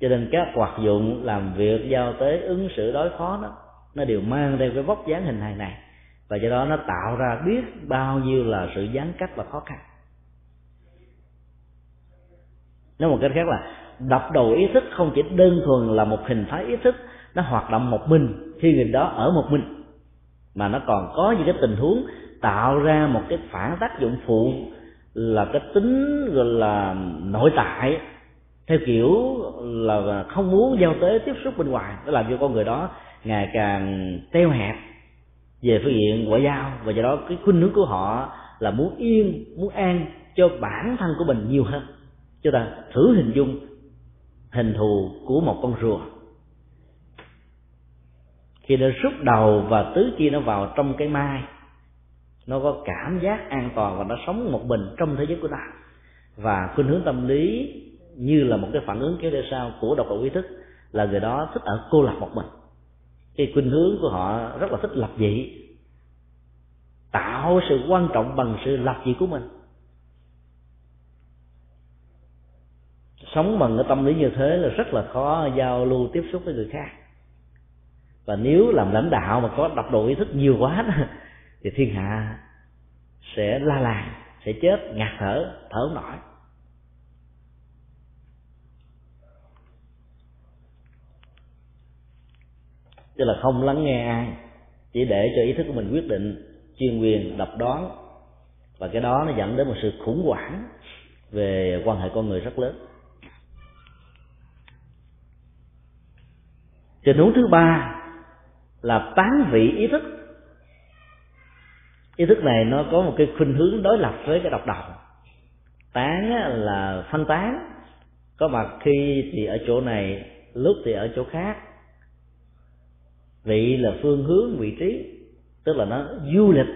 Cho nên các hoạt dụng làm việc, giao tế, ứng xử, đối phó đó, nó đều mang theo cái vóc dáng hình hài này. Và do đó nó tạo ra biết bao nhiêu là sự gián cách và khó khăn. Nói một cách khác là đập đầu ý thức không chỉ đơn thuần là một hình thái ý thức, nó hoạt động một mình, khi người đó ở một mình mà nó còn có những cái tình huống tạo ra một cái phản tác dụng phụ là cái tính gọi là nội tại, theo kiểu là không muốn giao tế tiếp xúc bên ngoài, nó làm cho con người đó ngày càng teo hẹp về phương diện ngoại giao, và do đó cái khuynh hướng của họ là muốn yên, muốn an cho bản thân của mình nhiều hơn. Chúng ta thử hình dung hình thù của một con rùa khi nó rút đầu và tứ chi nó vào trong cái mai, nó có cảm giác an toàn và nó sống một mình trong thế giới của ta. Và khuynh hướng tâm lý như là một cái phản ứng kéo theo sau của độc độ ý thức là người đó thích ở cô lập một mình. Cái khuynh hướng của họ rất là thích lập dị, tạo sự quan trọng bằng sự lập dị của mình. Sống bằng cái tâm lý như thế là rất là khó giao lưu tiếp xúc với người khác và nếu làm lãnh đạo mà có độc độ ý thức nhiều quá đó, thì thiên hạ sẽ la làng sẽ chết ngạt thở thở không nổi. Tức là không lắng nghe ai chỉ để cho ý thức của mình quyết định chuyên quyền độc đoán. Và cái đó nó dẫn đến một sự khủng hoảng về quan hệ con người rất lớn. Tình huống thứ ba là tán vị ý thức. Ý thức này nó có một cái khuynh hướng đối lập với cái độc đạo. tán là phân tán. Có mặt khi thì ở chỗ này, lúc thì ở chỗ khác. Vị là phương hướng, vị trí. Tức là nó du lịch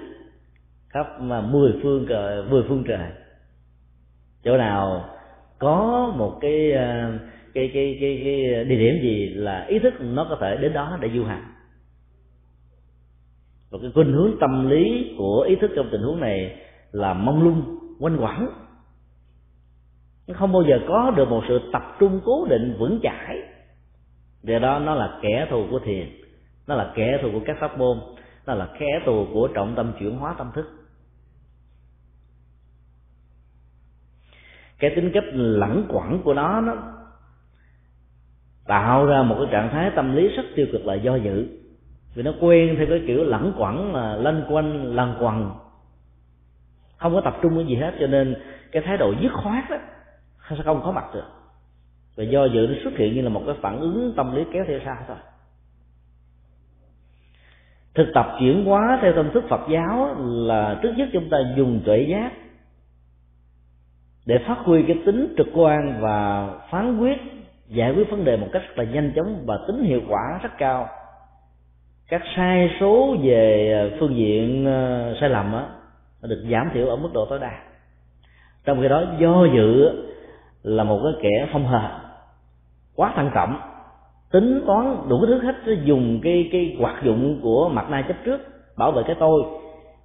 khắp mà mười phương trời mười phương trời. Chỗ nào có một cái ờ, cái cái cái cái địa điểm gì là ý thức nó có thể đến đó để du hành và cái khuynh hướng tâm lý của ý thức trong tình huống này là mông lung, quanh quẩn. Không bao giờ có được một sự tập trung cố định, vững chãi. Do đó nó là kẻ thù của thiền, nó là kẻ thù của các pháp môn, nó là kẻ thù của trọng tâm chuyển hóa tâm thức. Cái tính cách lẳng quẩn của nó nó tạo ra một cái trạng thái tâm lý rất tiêu cực là do dự vì nó quen theo cái kiểu lẳng quẩn là lanh quanh lằn quần không có tập trung cái gì hết, cho nên cái thái độ dứt khoát đó sẽ không có mặt được. Và do dự nó xuất hiện như là một cái phản ứng tâm lý kéo theo sau thôi. Thực tập chuyển hóa theo tâm thức Phật giáo là trước nhất chúng ta dùng tuệ giác để phát huy cái tính trực quan và phán quyết, giải quyết vấn đề một cách rất là nhanh chóng và tính hiệu quả rất cao các sai số về ờ, phương diện ờ, sai lầm á được giảm thiểu ở mức độ tối đa. Trong khi đó do dự là một cái kẻ phong hờ quá thận trọng tính toán đủ thứ hết dùng cái cái hoạt dụng của mặt nai chấp trước bảo vệ cái tôi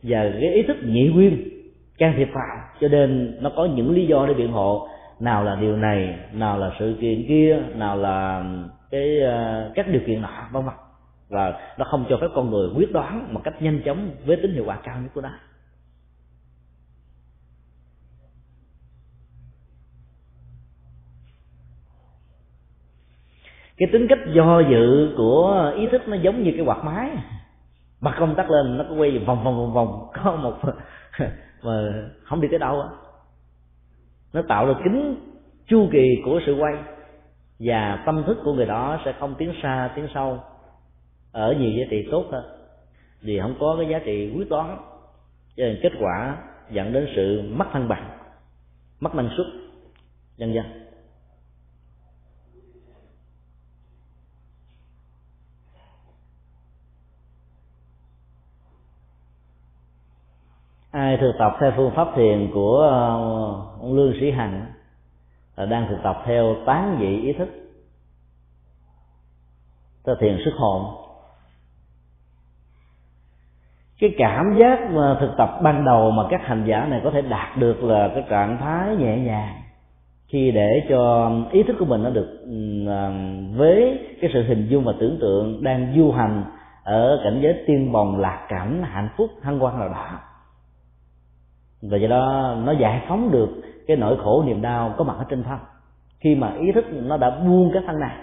và cái ý thức nhị nguyên can thiệp vào. Cho nên nó có những lý do để biện hộ nào là điều này nào là sự kiện kia nào là cái uh, các điều kiện nọ vân vân và nó không cho phép con người quyết đoán một cách nhanh chóng với tính hiệu quả cao nhất của nó. Cái tính cách do dự của ý thức nó giống như cái quạt máy. Bật công tắc lên nó có quay vòng vòng vòng vòng. [LAUGHS] Có một [LAUGHS] mà không đi tới đâu á. Nó tạo được kính chu kỳ của sự quay và tâm thức của người đó sẽ không tiến xa, tiến sâu ở nhiều giá trị tốt hơn. Vì không có cái giá trị quyết toán, cho nên kết quả dẫn đến sự mất thăng bằng, mất năng suất, vân vân. Ai thực tập theo phương pháp thiền của ờ, ông lương sĩ hằng là đang thực tập theo tán vị ý thức. Theo thiền sức hồn cái cảm giác mà thực tập ban đầu mà các hành giả này có thể đạt được là cái trạng thái nhẹ nhàng. Khi để cho ý thức của mình nó được à, với cái sự hình dung và tưởng tượng đang du hành ở cảnh giới tiên bồng lạc cảnh hạnh phúc hăng quan nào đó và do đó nó giải phóng được cái nỗi khổ niềm đau có mặt ở trên thân. Khi mà ý thức nó đã buông cái thân này,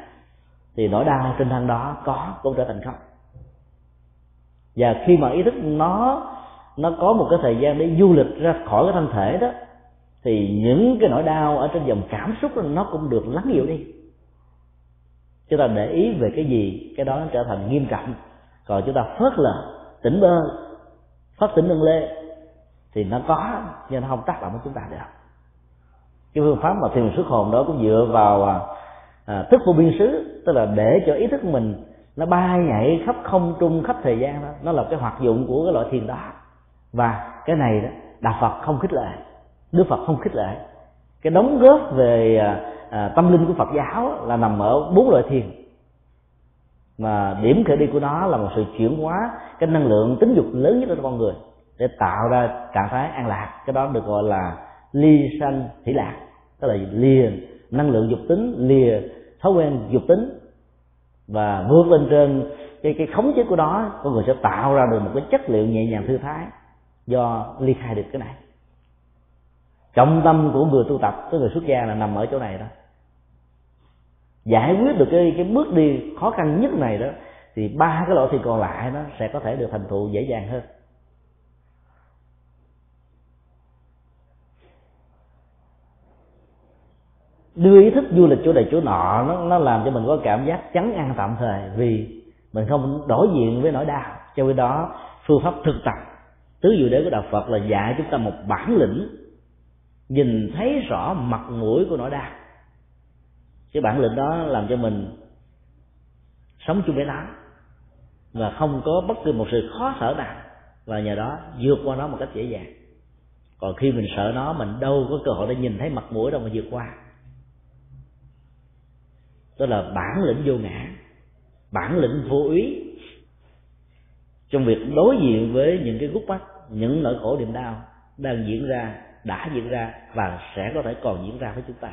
thì nỗi đau trên thân đó có cũng trở thành không và khi mà ý thức nó nó có một cái thời gian để du lịch ra khỏi cái thân thể đó thì những cái nỗi đau ở trên dòng cảm xúc đó, nó cũng được lắng dịu đi. Chúng ta để ý về cái gì cái đó nó trở thành nghiêm trọng. Còn chúng ta phớt lờ tỉnh bơ phát tỉnh nâng lê thì nó có nhưng nó không tác động với chúng ta được. Cái phương pháp mà thiền xuất hồn đó cũng dựa vào à, à, thức vô biên xứ tức là để cho ý thức mình nó bay nhảy khắp không trung khắp thời gian đó. Nó là cái hoạt dụng của cái loại thiền đó. Và cái này đó đạo phật không khích lệ. Đức phật không khích lệ. Cái đóng góp về à, à tâm linh của phật giáo là nằm ở bốn loại thiền. Mà điểm khởi đi của nó là một sự chuyển hóa cái năng lượng tính dục lớn nhất của con người để tạo ra trạng thái an lạc. Cái đó được gọi là ly sanh thủy lạc tức là lìa năng lượng dục tính lìa thói quen dục tính và vượt lên trên, cái cái khống chế của đó, con người sẽ tạo ra được một cái chất liệu nhẹ nhàng thư thái do ly khai được cái này. Trọng tâm của người tu tập của người xuất gia là nằm ở chỗ này đó. Giải quyết được cái cái bước đi khó khăn nhất này đó, thì ba cái loại thì còn lại nó sẽ có thể được thành thụ dễ dàng hơn. Đưa ý thức du lịch chỗ này chỗ nọ nó, nó làm cho mình có cảm giác chấn an tạm thời vì mình không đối diện với nỗi đau. Cho nên đó phương pháp thực tập tứ diệu đế của đạo phật là dạy chúng ta một bản lĩnh nhìn thấy rõ mặt mũi của nỗi đau. Cái bản lĩnh đó làm cho mình sống chung với nó và không có bất cứ một sự khó sở nào. Và nhờ đó vượt qua nó một cách dễ dàng. Còn khi mình sợ nó mình đâu có cơ hội để nhìn thấy mặt mũi đâu mà vượt qua đó là bản lĩnh vô ngã, bản lĩnh vô ý. Trong việc đối diện với những cái gút mắt, những nỗi khổ, niềm đau đang diễn ra, đã diễn ra và sẽ có thể còn diễn ra với chúng ta.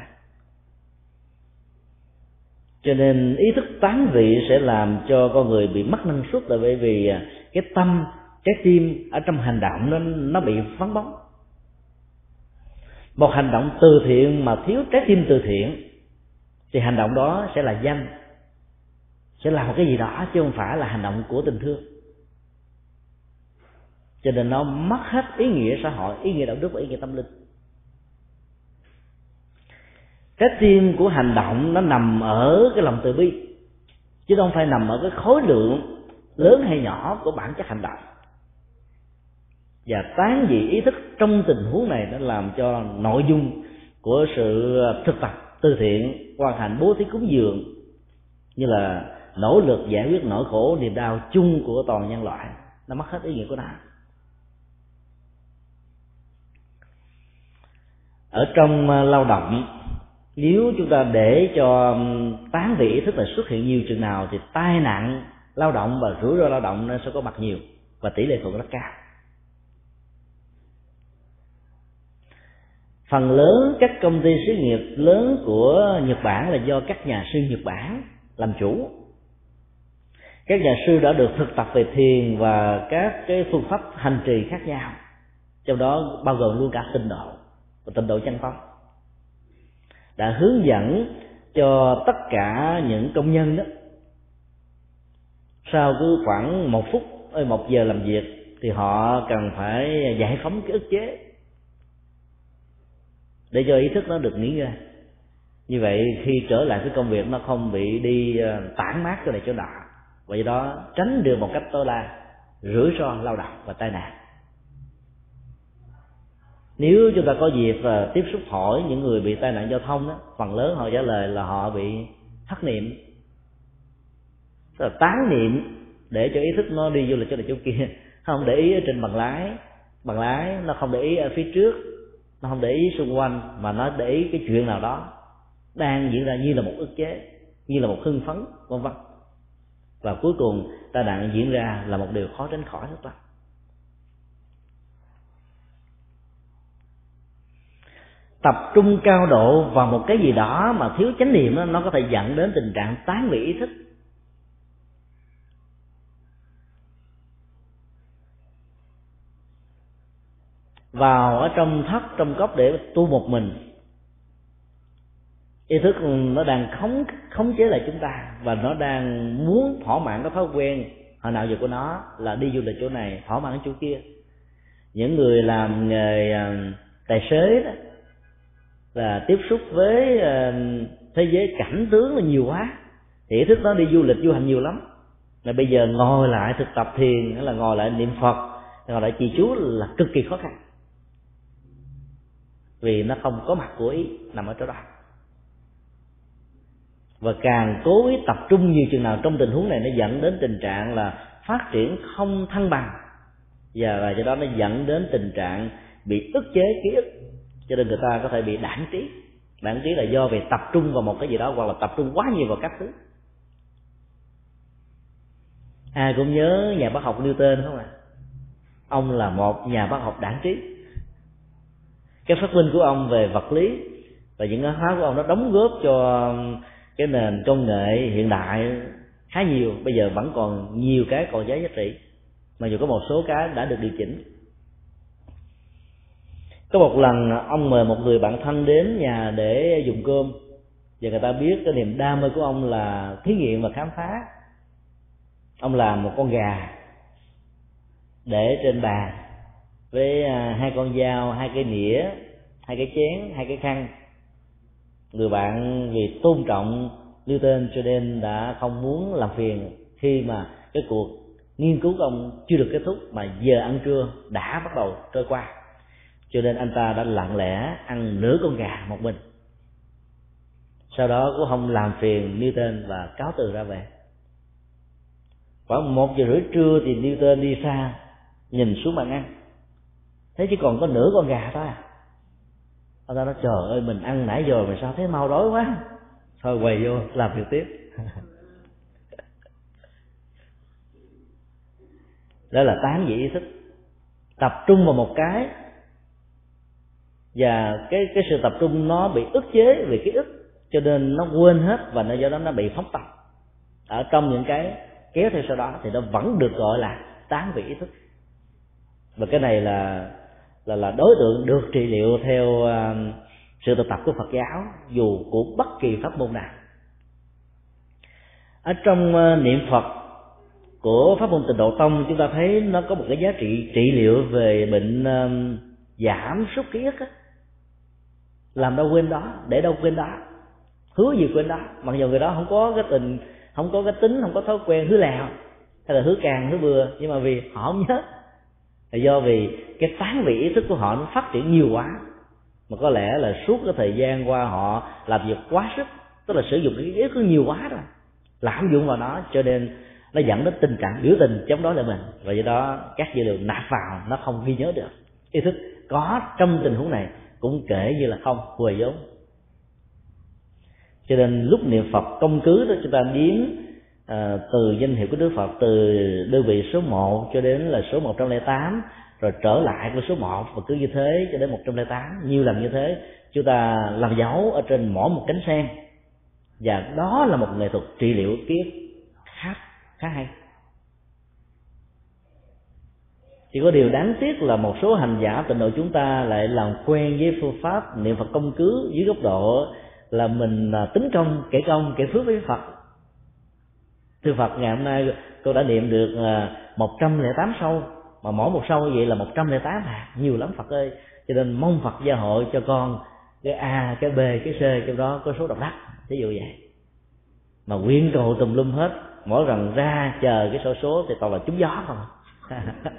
Cho nên ý thức tán vị sẽ làm cho con người bị mất năng suất là bởi vì à, cái tâm, trái tim ở trong hành động nó nó bị vắng bóng. Một hành động từ thiện mà thiếu trái tim từ thiện thì hành động đó sẽ là danh, sẽ làm một cái gì đó, chứ không phải là hành động của tình thương. Cho nên nó mất hết ý nghĩa xã hội, ý nghĩa đạo đức và ý nghĩa tâm linh. Trái tim của hành động nó nằm ở cái lòng từ bi, chứ không phải nằm ở cái khối lượng lớn hay nhỏ của bản chất hành động. Và tán dị ý thức trong tình huống này nó làm cho nội dung của sự thực tập từ thiện hoàn thành bố thí cúng dường, như là nỗ lực giải quyết nỗi khổ, niềm đau chung của toàn nhân loại. Nó mất hết ý nghĩa của nó. Ở trong ờ, lao động, nếu chúng ta để cho tán vị ý thức là xuất hiện nhiều chừng nào thì tai nạn lao động và rủi ro lao động nó sẽ có mặt nhiều và tỷ lệ thuận rất cao. Phần lớn các công ty xí nghiệp lớn của nhật bản là do các nhà sư nhật bản làm chủ. Các nhà sư đã được thực tập về thiền và các cái phương pháp hành trì khác nhau, trong đó bao gồm luôn cả tinh độ và tinh độ chân tâm đã hướng dẫn cho tất cả những công nhân đó. Sau cứ khoảng một phút một giờ làm việc thì họ cần phải giải phóng cái ức chế để cho ý thức nó được nghỉ ngơi như vậy khi trở lại cái công việc, nó không bị đi ờ, tản mát cho này chỗ nọ. Và do đó, tránh được một cách tối đa, rủi ro lao động và tai nạn. Nếu chúng ta có dịp và tiếp xúc hỏi những người bị tai nạn giao thông đó phần lớn họ trả lời là họ bị thất niệm. Tức là tán niệm để cho ý thức nó đi du lịch chỗ này chỗ kia, không để ý ở trên bằng lái. Bằng lái nó không để ý ở phía trước nó không để ý xung quanh mà nó để ý cái chuyện nào đó. Đang diễn ra như là một ức chế như là một hưng phấn vân vân. Và cuối cùng tai nạn diễn ra là một điều khó tránh khỏi hết bạn tập trung cao độ vào một cái gì đó mà thiếu chánh niệm đó, nó có thể dẫn đến tình trạng tán vị ý thức. Vào ở trong thất, trong cốc để tu một mình. Ý thức nó đang khống khống chế lại chúng ta và nó đang muốn thỏa mãn cái thói quen hồi nào giờ của nó là đi du lịch chỗ này, thỏa mãn chỗ kia. Những người làm nghề à, tài xế đó là tiếp xúc với à, thế giới cảnh tướng là nhiều quá thì ý thức nó đi du lịch du hành nhiều lắm. Là bây giờ ngồi lại thực tập thiền, hay là ngồi lại niệm phật, ngồi lại trì chú là cực kỳ khó khăn vì nó không có mặt của ý, nằm ở chỗ đó. Và càng cố ý tập trung nhiều chừng nào trong tình huống này, nó dẫn đến tình trạng là phát triển không thăng bằng. Và là do đó nó dẫn đến tình trạng bị ức chế ký ức, cho nên người ta có thể bị đản trí. Đản trí là do vì tập trung vào một cái gì đó, hoặc là tập trung quá nhiều vào các thứ. Ai cũng nhớ nhà bác học Newton không ạ? À? ông là một nhà bác học đản trí cái phát minh của ông về vật lý và những cái hóa của ông nó đóng góp cho um, cái nền công nghệ hiện đại khá nhiều. Bây giờ vẫn còn nhiều cái còn giá giá trị, mà dù có một số cái đã được điều chỉnh. Có một lần ông mời một người bạn thân đến nhà để dùng cơm và người ta biết cái niềm đam mê của ông là thí nghiệm và khám phá. Ông làm một con gà để trên bàn với à, hai con dao, hai cái nĩa, hai cái chén, hai cái khăn. Người bạn vì tôn trọng Newton cho nên đã không muốn làm phiền khi mà cái cuộc nghiên cứu của ông chưa được kết thúc mà giờ ăn trưa đã bắt đầu trôi qua. Cho nên anh ta đã lặng lẽ ăn nửa con gà một mình. Sau đó cũng không làm phiền Newton và cáo từ ra về. Khoảng một giờ rưỡi trưa thì Newton đi xa, nhìn xuống bàn ăn thế chỉ còn có nửa con gà thôi à. Ông ta nói, trời ơi, mình ăn nãy giờ mà sao thấy mau đói quá. Thôi quầy vô, làm việc tiếp. [LAUGHS] Đó là tán dị ý thức. Tập trung vào một cái. Và cái cái sự tập trung nó bị ức chế vì ký ức, cho nên nó quên hết và nó do đó nó bị phóng tập ở trong những cái kéo theo sau đó thì nó vẫn được gọi là tán vị ý thức. Và cái này là là là đối tượng được trị liệu theo à, sự thực tập của Phật giáo dù của bất kỳ pháp môn nào. Ở trong à, niệm Phật của pháp môn tịnh độ tông chúng ta thấy nó có một cái giá trị trị liệu về bệnh à, giảm sút ký ức làm đâu quên đó để đâu quên đó hứa gì quên đó. Mặc dù người đó không có cái tình không có cái tính không có thói quen hứa lèo hay là hứa càng hứa vừa, nhưng mà vì họ không nhớ là do vì cái phán vị ý thức của họ nó phát triển nhiều quá. Mà có lẽ là suốt cái thời gian qua họ làm việc quá sức, tức là sử dụng cái ý thức nhiều quá rồi, lạm dụng vào nó, cho nên nó dẫn đến tình trạng biểu tình chống đối lại mình. Và do đó, các dữ liệu nạp vào, nó không ghi nhớ được. Ý thức có trong tình huống này cũng kể như là không huề vốn. Cho nên lúc niệm phật công cứ đó, chúng ta đếm à, từ danh hiệu của đức phật từ đơn vị số 1 cho đến là số 108 rồi trở lại với số 1 và cứ như thế cho đến 108 nhiều lần như thế chúng ta làm dấu ở trên mỗi một cánh sen. Và đó là một nghệ thuật trị liệu kiết khá khá hay. Chỉ có điều đáng tiếc là một số hành giả tịnh độ chúng ta lại làm quen với phương pháp niệm phật công cứ dưới góc độ là mình à, tính công kể công kể phước với phật thưa phật ngày hôm nay tôi đã niệm được à, một trăm lẻ tám sâu. Mà mỗi một sâu như vậy là một trăm lẻ tám à. Nhiều lắm phật ơi. Cho nên mong phật gia hội cho con cái a cái b cái c trong đó có số độc đắc. Thí dụ vậy. Mà quyên cầu tùm lum hết. Mỗi lần ra chờ cái số số thì toàn là trúng gió không à. [LAUGHS]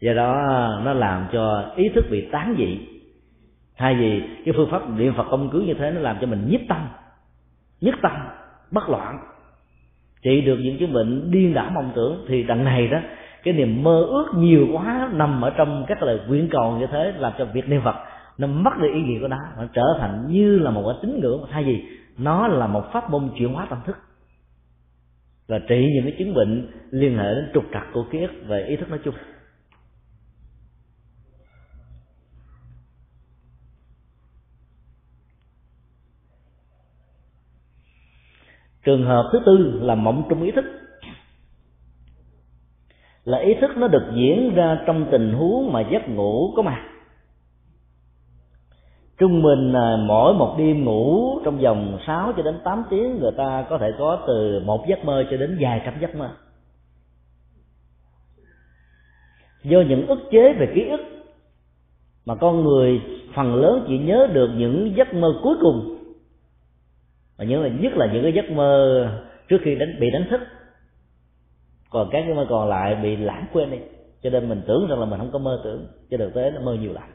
do đó nó làm cho ý thức bị tán dị. Thay vì cái phương pháp niệm phật công cứu như thế nó làm cho mình nhiếp tâm nhất tâm, bất loạn. Trị được những chứng bệnh điên đảo mong tưởng thì đằng này đó, cái niềm mơ ước nhiều quá nằm ở trong các lời quyển cầu như thế làm cho việc niệm phật nó mất đi ý nghĩa của nó nó trở thành như là một cái tín ngưỡng. Thay vì nó là một pháp môn chuyển hóa tâm thức và trị những cái chứng bệnh liên hệ đến trục trặc của ký ức về ý thức nói chung. Trường hợp thứ tư là mộng trung ý thức. Là ý thức nó được diễn ra trong tình huống mà giấc ngủ có mặt. Trung bình à, mỗi một đêm ngủ trong vòng 6 cho đến 8 tiếng, người ta có thể có từ một giấc mơ cho đến vài trăm giấc mơ. Do những ức chế về ký ức mà con người phần lớn chỉ nhớ được những giấc mơ cuối cùng và nhớ là nhất là những cái giấc mơ trước khi đánh, bị đánh thức. Còn các cái mơ còn lại bị lãng quên đi. Cho nên mình tưởng rằng là mình không có mơ tưởng, cho thực tế nó mơ nhiều lắm.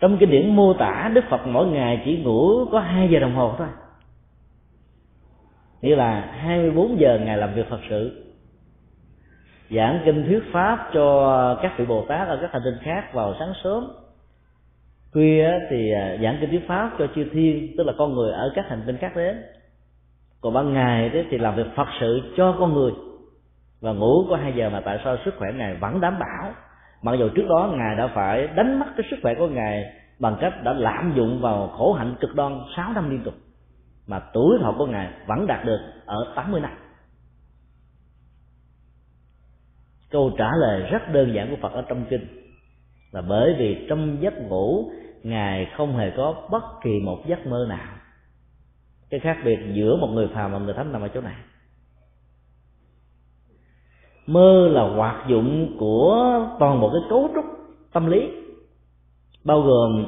Trong kinh điển mô tả, đức phật mỗi ngày chỉ ngủ có hai giờ đồng hồ thôi. Nghĩa là 24 giờ ngày làm việc Phật sự. Giảng kinh thuyết pháp cho các vị Bồ Tát ở các hành tinh khác vào sáng sớm khuya thì à, giảng kinh thuyết pháp cho chư thiên, tức là con người ở các hành tinh khác đến. Còn ban ngày đấy thì làm việc Phật sự cho con người. Và ngủ có hai giờ mà tại sao sức khỏe ngài vẫn đảm bảo? Mặc dù trước đó ngài đã phải đánh mất cái sức khỏe của ngài bằng cách đã lạm dụng vào khổ hạnh cực đoan 6 năm liên tục, mà tuổi thọ của ngài vẫn đạt được ở 80 năm. Câu trả lời rất đơn giản của Phật ở trong kinh là bởi vì trong giấc ngủ ngài không hề có bất kỳ một giấc mơ nào. Cái khác biệt giữa một người phàm và người thánh nằm ở chỗ này. Mơ là hoạt dụng của toàn bộ cái cấu trúc tâm lý bao gồm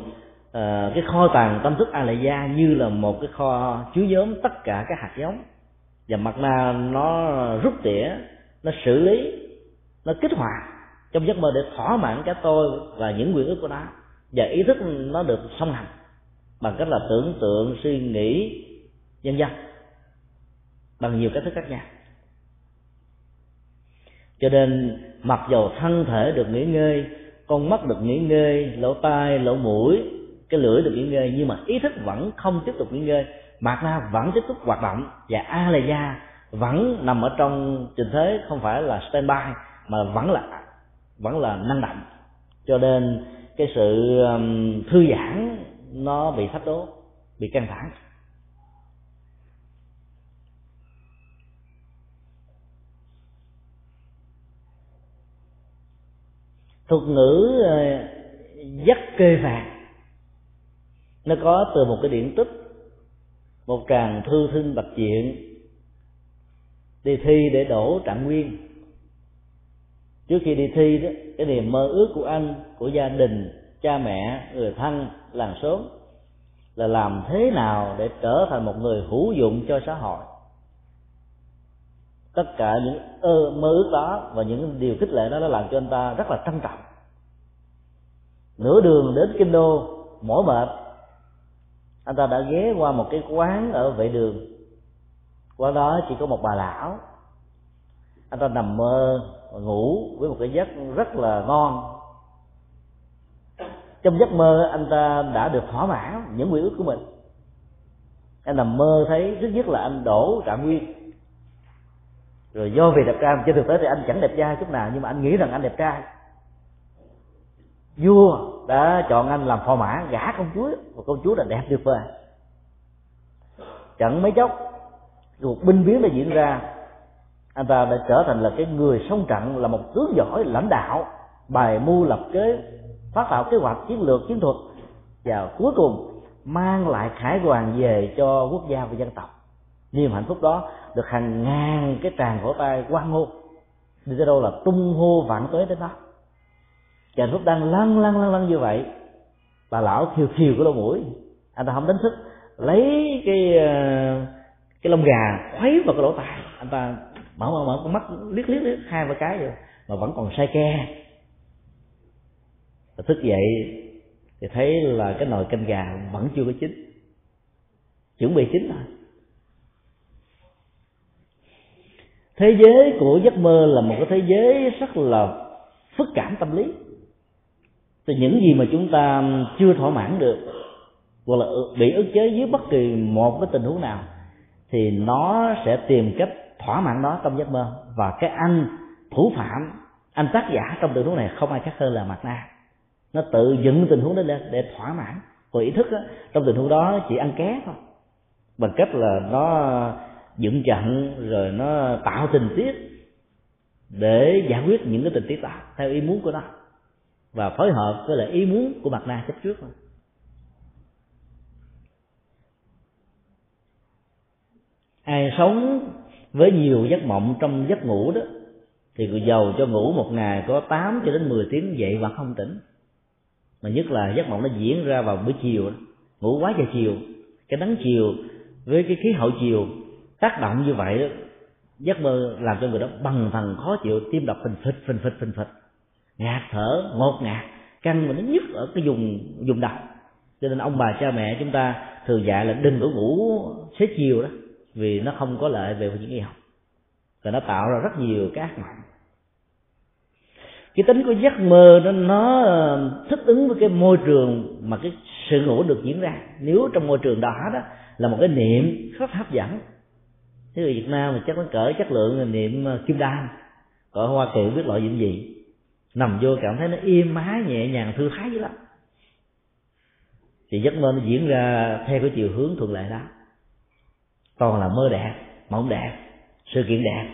uh, cái kho tàng tâm thức a la gia như là một cái kho chứa nhóm tất cả các hạt giống. Và mặt na nó rút tỉa nó xử lý nó kích hoạt trong giấc mơ để thỏa mãn cái tôi và những quyền ước của nó và ý thức nó được song hành bằng cách là tưởng tượng, suy nghĩ nhân dân bằng nhiều cách thức khác nhau. Cho nên, mặc dầu thân thể được nghỉ ngơi, con mắt được nghỉ ngơi, lỗ tai, lỗ mũi, cái lưỡi được nghỉ ngơi, nhưng mà ý thức vẫn không tiếp tục nghỉ ngơi mạc na vẫn tiếp tục hoạt động, và a la gia vẫn nằm ở trong trình thế không phải là standby, mà vẫn là vẫn là năng động. Cho nên cái sự um, thư giãn nó bị thách đố, bị căng thẳng. Thuật ngữ ờ, dắt kê vàng, nó có từ một cái điển tích. Một tràng thư thinh bạch diện đi thi để đổ trạng nguyên trước khi đi thi đó, cái niềm mơ ước của anh, của gia đình, cha mẹ, người thân làng xóm là làm thế nào để trở thành một người hữu dụng cho xã hội. Tất cả những mơ ước đó và những điều khích lệ đó đã làm cho anh ta rất là trân trọng. Nửa đường đến kinh đô, mỏi mệt. Anh ta đã ghé qua một cái quán ở vệ đường. Qua đó chỉ có một bà lão. Anh ta nằm mơ và ngủ với một cái giấc rất là ngon. Trong giấc mơ, anh ta đã được thỏa mãn những nguyện ước của mình. Anh nằm mơ thấy thứ nhất là anh đổ trạng nguyên. Rồi do vì đẹp trai trên thực tế thì anh chẳng đẹp trai chút nào, nhưng mà anh nghĩ rằng anh đẹp trai. Vua đã chọn anh làm phò mã gả công chúa, và công chúa là đẹp tuyệt vời. Chẳng mấy chốc, cuộc binh biến đã diễn ra anh ta đã trở thành là cái người sông trận là một tướng giỏi, lãnh đạo, bài mưu lập kế, phát tạo kế hoạch, chiến lược, chiến thuật. Và cuối cùng, mang lại khải hoàn về cho quốc gia và dân tộc. Niềm hạnh phúc đó được hàng ngàn cái tràng vỗ tay quan hô. Đi tới đâu là tung hô vạn tuế đến đó. Và hạnh phúc đang lăn lăn lăn lăn như vậy, bà lão khiêu khiêu cái lỗ mũi. Anh ta không đánh thức, lấy cái ờ, cái lông gà khuấy vào cái lỗ tai. Anh ta mở mở mở, con mắt liếc liếc liếc, hai ba cái rồi mà vẫn còn say ke. Thức dậy thì thấy là cái nồi canh gà vẫn chưa có chín. Chuẩn bị chín rồi. Thế giới của giấc mơ là một cái thế giới rất là phức cảm tâm lý. Từ những gì mà chúng ta chưa thỏa mãn được, hoặc là bị ức chế dưới bất kỳ một cái tình huống nào, thì nó sẽ tìm cách thỏa mãn đó trong giấc mơ. Và cái anh thủ phạm anh tác giả trong tình huống này không ai khác hơn là mặt na. Nó tự dựng tình huống đó lên để thỏa mãn. Còn ý thức đó, trong tình huống đó chỉ ăn ké thôi. Bằng cách là nó dựng trận rồi nó tạo tình tiết để giải quyết những cái tình tiết đó theo ý muốn của nó. Và phối hợp với lại ý muốn của mặt na chấp trước thôi. Ai sống với nhiều giấc mộng trong giấc ngủ đó, thì người giàu cho ngủ một ngày có 8 cho đến 10 tiếng dậy và không tỉnh. Mà nhất là giấc mộng nó diễn ra vào buổi chiều đó. ngủ quá giờ chiều. Cái nắng chiều với cái khí hậu chiều tác động như vậy đó, giấc mơ làm cho người đó bằng thần khó chịu, tim đập phình phịch phình phịch phình phịch. Ngạt thở, ngột ngạt, căng mà nó nhức ở cái vùng vùng đầu. Cho nên ông bà cha mẹ chúng ta thường dạy là đừng có ngủ xế chiều đó vì nó không có lợi về những y học. Và nó tạo ra rất nhiều các ác mộng. Cái tính của giấc mơ nó, nó ờ, thích ứng với cái môi trường mà cái sự ngủ được diễn ra. Nếu trong môi trường đó đó là một cái niệm rất hấp dẫn. Thế người Việt Nam mà chắc nó cỡ chất lượng là niệm ờ, kim đan. Ở Hoa Kỳ biết loại gì gì. Nằm vô cảm thấy nó im ái nhẹ nhàng thư thái dữ lắm. Thì giấc mơ nó diễn ra theo cái chiều hướng thuận lợi đó toàn là mơ đẹp mộng đẹp sự kiện đẹp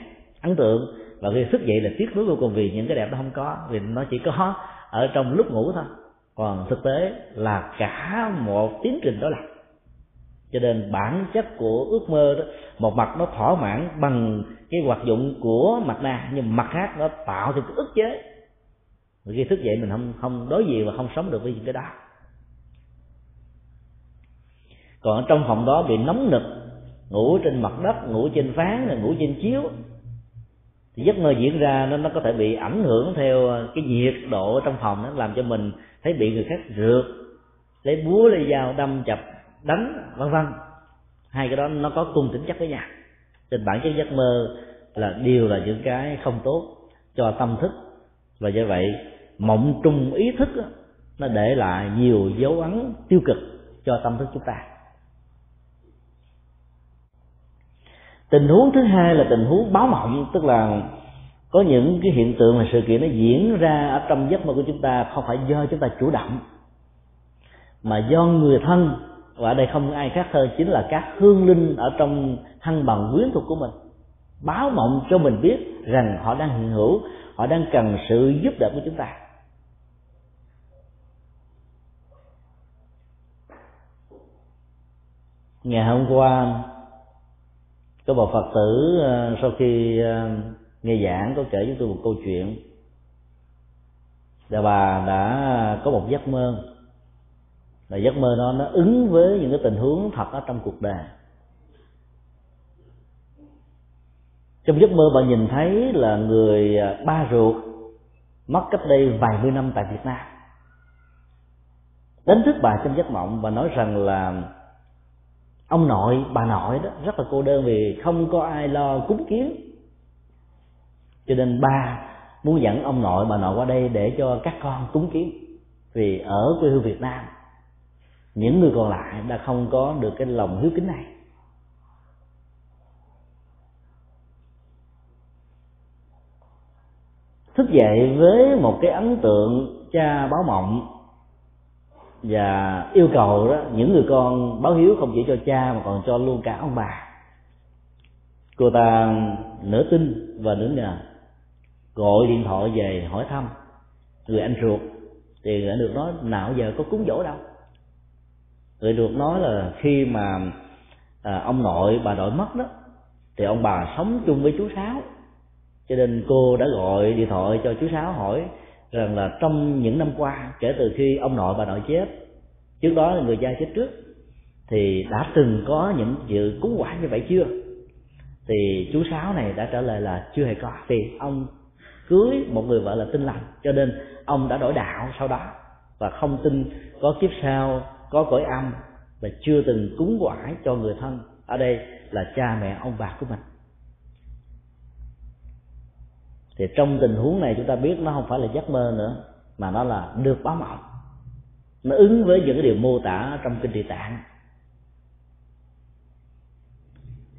ấn tượng. Và khi thức dậy là tiếc nuối vô cùng vì những cái đẹp đó không có, vì nó chỉ có ở trong lúc ngủ thôi. Còn thực tế là cả một tiến trình đó là, cho nên bản chất của ước mơ đó, một mặt nó thỏa mãn bằng cái hoạt dụng của mặt nạ, nhưng mặt khác nó tạo thêm cái ức chế. Và khi thức dậy mình không không đối diện và không sống được với những cái đó. Còn ở trong phòng đó bị nóng nực ngủ trên mặt đất ngủ trên ván ngủ trên chiếu. Thì giấc mơ diễn ra nó nó có thể bị ảnh hưởng theo ờ, cái nhiệt độ trong phòng nó làm cho mình thấy bị người khác rượt lấy búa lấy dao đâm chập đánh vân vân. Hai cái đó nó có cùng tính chất với nhau. Trên bản chất giấc mơ là đều là những cái không tốt cho tâm thức. Và do vậy mộng trung ý thức đó, nó để lại nhiều dấu ấn tiêu cực cho tâm thức chúng ta. Tình huống thứ hai là tình huống báo mộng, tức là có những cái hiện tượng là sự kiện nó diễn ra ở trong giấc mơ của chúng ta không phải do chúng ta chủ động, mà do người thân, và ở đây không ai khác hơn chính là các hương linh ở trong thân bằng quyến thuộc của mình, báo mộng cho mình biết rằng họ đang hiện hữu, họ đang cần sự giúp đỡ của chúng ta. Ngày hôm qua có một phật tử ờ, sau khi ờ, nghe giảng có kể với tôi một câu chuyện. Là bà đã có một giấc mơ. Là giấc mơ đó nó ứng với những cái tình huống thật ở trong cuộc đời. Trong giấc mơ bà nhìn thấy là người ờ, ba ruột mất cách đây vài mươi năm tại Việt Nam. Đánh thức bà trong giấc mộng và nói rằng là ông nội, bà nội đó, rất là cô đơn vì không có ai lo cúng kiến. Cho nên ba muốn dẫn ông nội, bà nội qua đây để cho các con cúng kiến. Vì ở quê hương Việt Nam, những người còn lại đã không có được cái lòng hiếu kính này. Thức dậy với một cái ấn tượng cha báo mộng và yêu cầu đó những người con báo hiếu không chỉ cho cha mà còn cho luôn cả ông bà. Cô ta nửa tin và nửa ngờ gọi điện thoại về hỏi thăm. Người anh ruột thì người được nói nào giờ có cúng dỗ đâu? Người ruột nói là khi mà à, ông nội bà nội mất đó thì ông bà sống chung với chú sáu. Cho nên cô đã gọi điện thoại cho chú sáu hỏi rằng là trong những năm qua, kể từ khi ông nội bà nội chết, trước đó là người cha chết trước, thì đã từng có những dự cúng quả như vậy chưa? Thì chú sáu này đã trả lời là chưa hề có. Thì ông cưới một người vợ là tin lành, cho nên ông đã đổi đạo sau đó và không tin có kiếp sau, có cõi âm và chưa từng cúng quả cho người thân. Ở đây là cha mẹ ông bà của mình. Thì trong tình huống này chúng ta biết nó không phải là giấc mơ nữa, mà nó là được báo mộng. Nó ứng với những cái điều mô tả trong kinh địa tạng.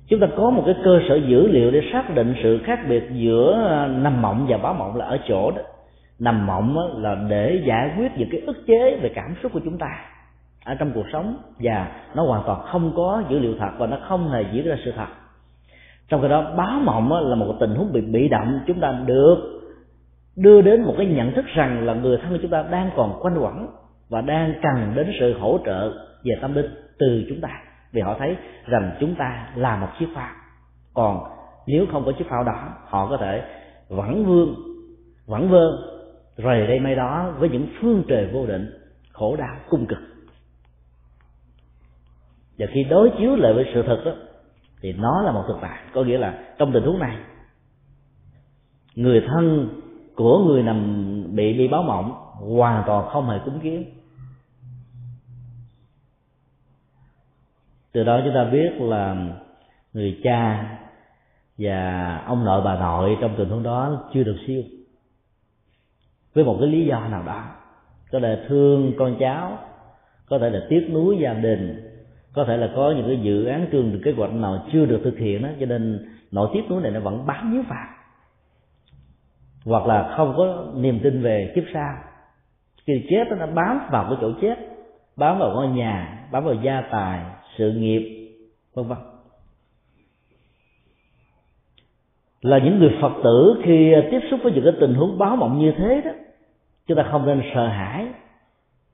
Chúng ta có một cái cơ sở dữ liệu để xác định sự khác biệt giữa nằm mộng và báo mộng là ở chỗ đó. Nằm mộng là để giải quyết những cái ức chế về cảm xúc của chúng ta ở trong cuộc sống, và nó hoàn toàn không có dữ liệu thật và nó không hề diễn ra sự thật trong khi đó, báo mộng là một tình huống bị bị động, chúng ta được đưa đến một cái nhận thức rằng là người thân của chúng ta đang còn quanh quẩn và đang cần đến sự hỗ trợ về tâm linh từ chúng ta. Vì họ thấy rằng chúng ta là một chiếc phao. Còn nếu không có chiếc phao đó, họ có thể vẫn vương vẫn vơ, rời đây may đó với những phương trời vô định, khổ đau, cung cực. Và khi đối chiếu lại với sự thật đó thì nó là một thực tại. Có nghĩa là trong tình huống này, người thân của người nằm bị bị báo mộng hoàn toàn không hề cúng kiến. Từ đó chúng ta biết là người cha và ông nội, bà nội trong tình huống đó chưa được siêu. Với một cái lý do nào đó. Có thể thương con cháu, có thể là tiếc nuối gia đình có thể là có những cái dự án trường được kế hoạch nào chưa được thực hiện đó cho nên nỗi tiếc nuối này nó vẫn bám víu vào. Hoặc là không có niềm tin về kiếp sau. Khi chết nó bám vào cái chỗ chết, bám vào ngôi nhà, bám vào gia tài, sự nghiệp, vân vân. Là những người phật tử khi tiếp xúc với những cái tình huống báo mộng như thế đó, chúng ta không nên sợ hãi